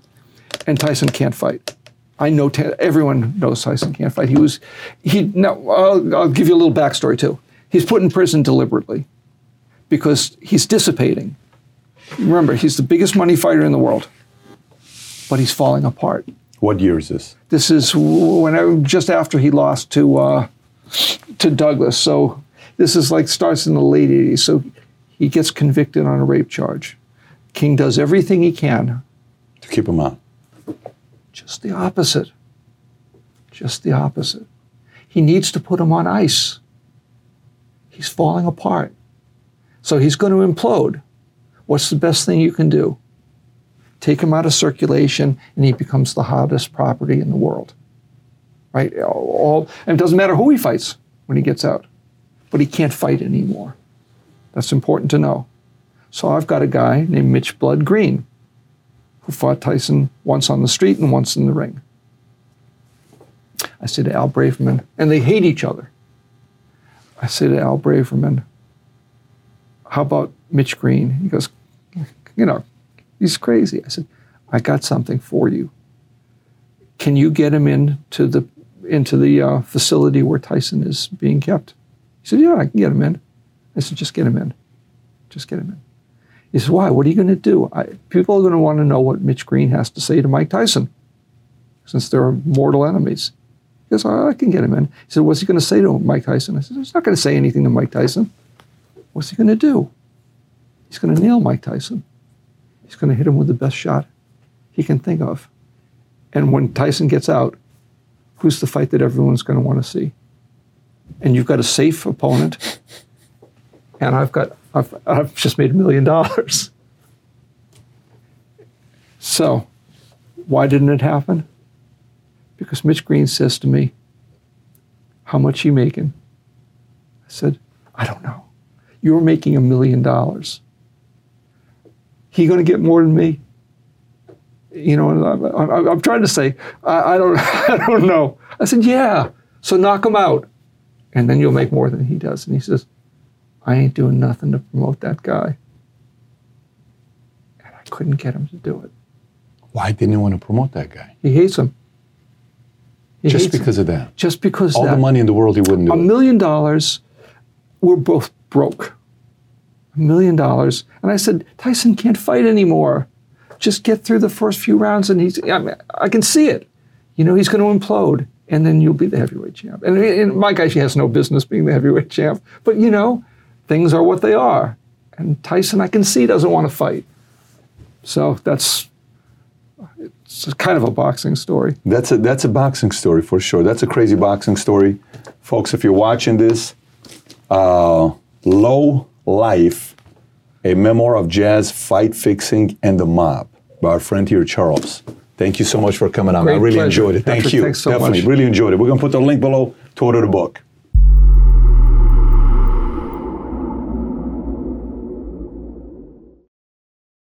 and Tyson can't fight. I know everyone knows Tyson can't fight. He was, he. Now I'll, I'll give you a little backstory too. He's put in prison deliberately because he's dissipating. Remember, he's the biggest money fighter in the world, but he's falling apart. What year is this? This is when I, just after he lost to uh, to Douglas. So this is like starts in the late '80s. So he gets convicted on a rape charge. King does everything he can. To keep him out. Just the opposite. Just the opposite. He needs to put him on ice. He's falling apart. So he's going to implode. What's the best thing you can do? Take him out of circulation, and he becomes the hottest property in the world. Right? All, and it doesn't matter who he fights when he gets out, but he can't fight anymore. That's important to know. So I've got a guy named Mitch Blood Green who fought Tyson once on the street and once in the ring. I said to Al Braverman, and they hate each other. I said to Al Braverman, how about Mitch Green? He goes, you know, he's crazy. I said, I got something for you. Can you get him into the into the uh, facility where Tyson is being kept? He said, Yeah, I can get him in. I said, Just get him in. Just get him in. He said, Why? What are you going to do? I, people are going to want to know what Mitch Green has to say to Mike Tyson since they're mortal enemies. He goes, oh, I can get him in. He said, What's he going to say to Mike Tyson? I said, He's not going to say anything to Mike Tyson. What's he going to do? He's going to nail Mike Tyson. He's going to hit him with the best shot he can think of. And when Tyson gets out, who's the fight that everyone's going to want to see? And you've got a safe opponent, and I've got I've, I've just made a million dollars. So, why didn't it happen? Because Mitch Green says to me, "How much you making?" I said, "I don't know. You're making a million dollars. He going to get more than me?" You know, I'm, I'm, I'm trying to say, I, I don't, I don't know. I said, "Yeah." So knock him out, and then you'll make more than he does. And he says, I ain't doing nothing to promote that guy. And I couldn't get him to do it. Why didn't you want to promote that guy? He hates him. He Just hates him. because of that. Just because All that. All the money in the world, he wouldn't do a it. million dollars, we're both broke. A million dollars. And I said, Tyson can't fight anymore. Just get through the first few rounds and he's, I, mean, I can see it. You know, he's going to implode and then you'll be the heavyweight champ. And, and Mike actually has no business being the heavyweight champ. But, you know, things are what they are. And Tyson, I can see, doesn't want to fight. So that's it's kind of a boxing story. That's a that's a boxing story for sure. That's a crazy boxing story, folks. If you're watching this, uh, Low Life, a memoir of jazz, fight fixing, and the mob by our friend here, Charles. Thank you so much for coming on. I really pleasure. enjoyed it. Thank Patrick, you. thanks so Definitely, much. really enjoyed it. We're gonna put the link below to order the book.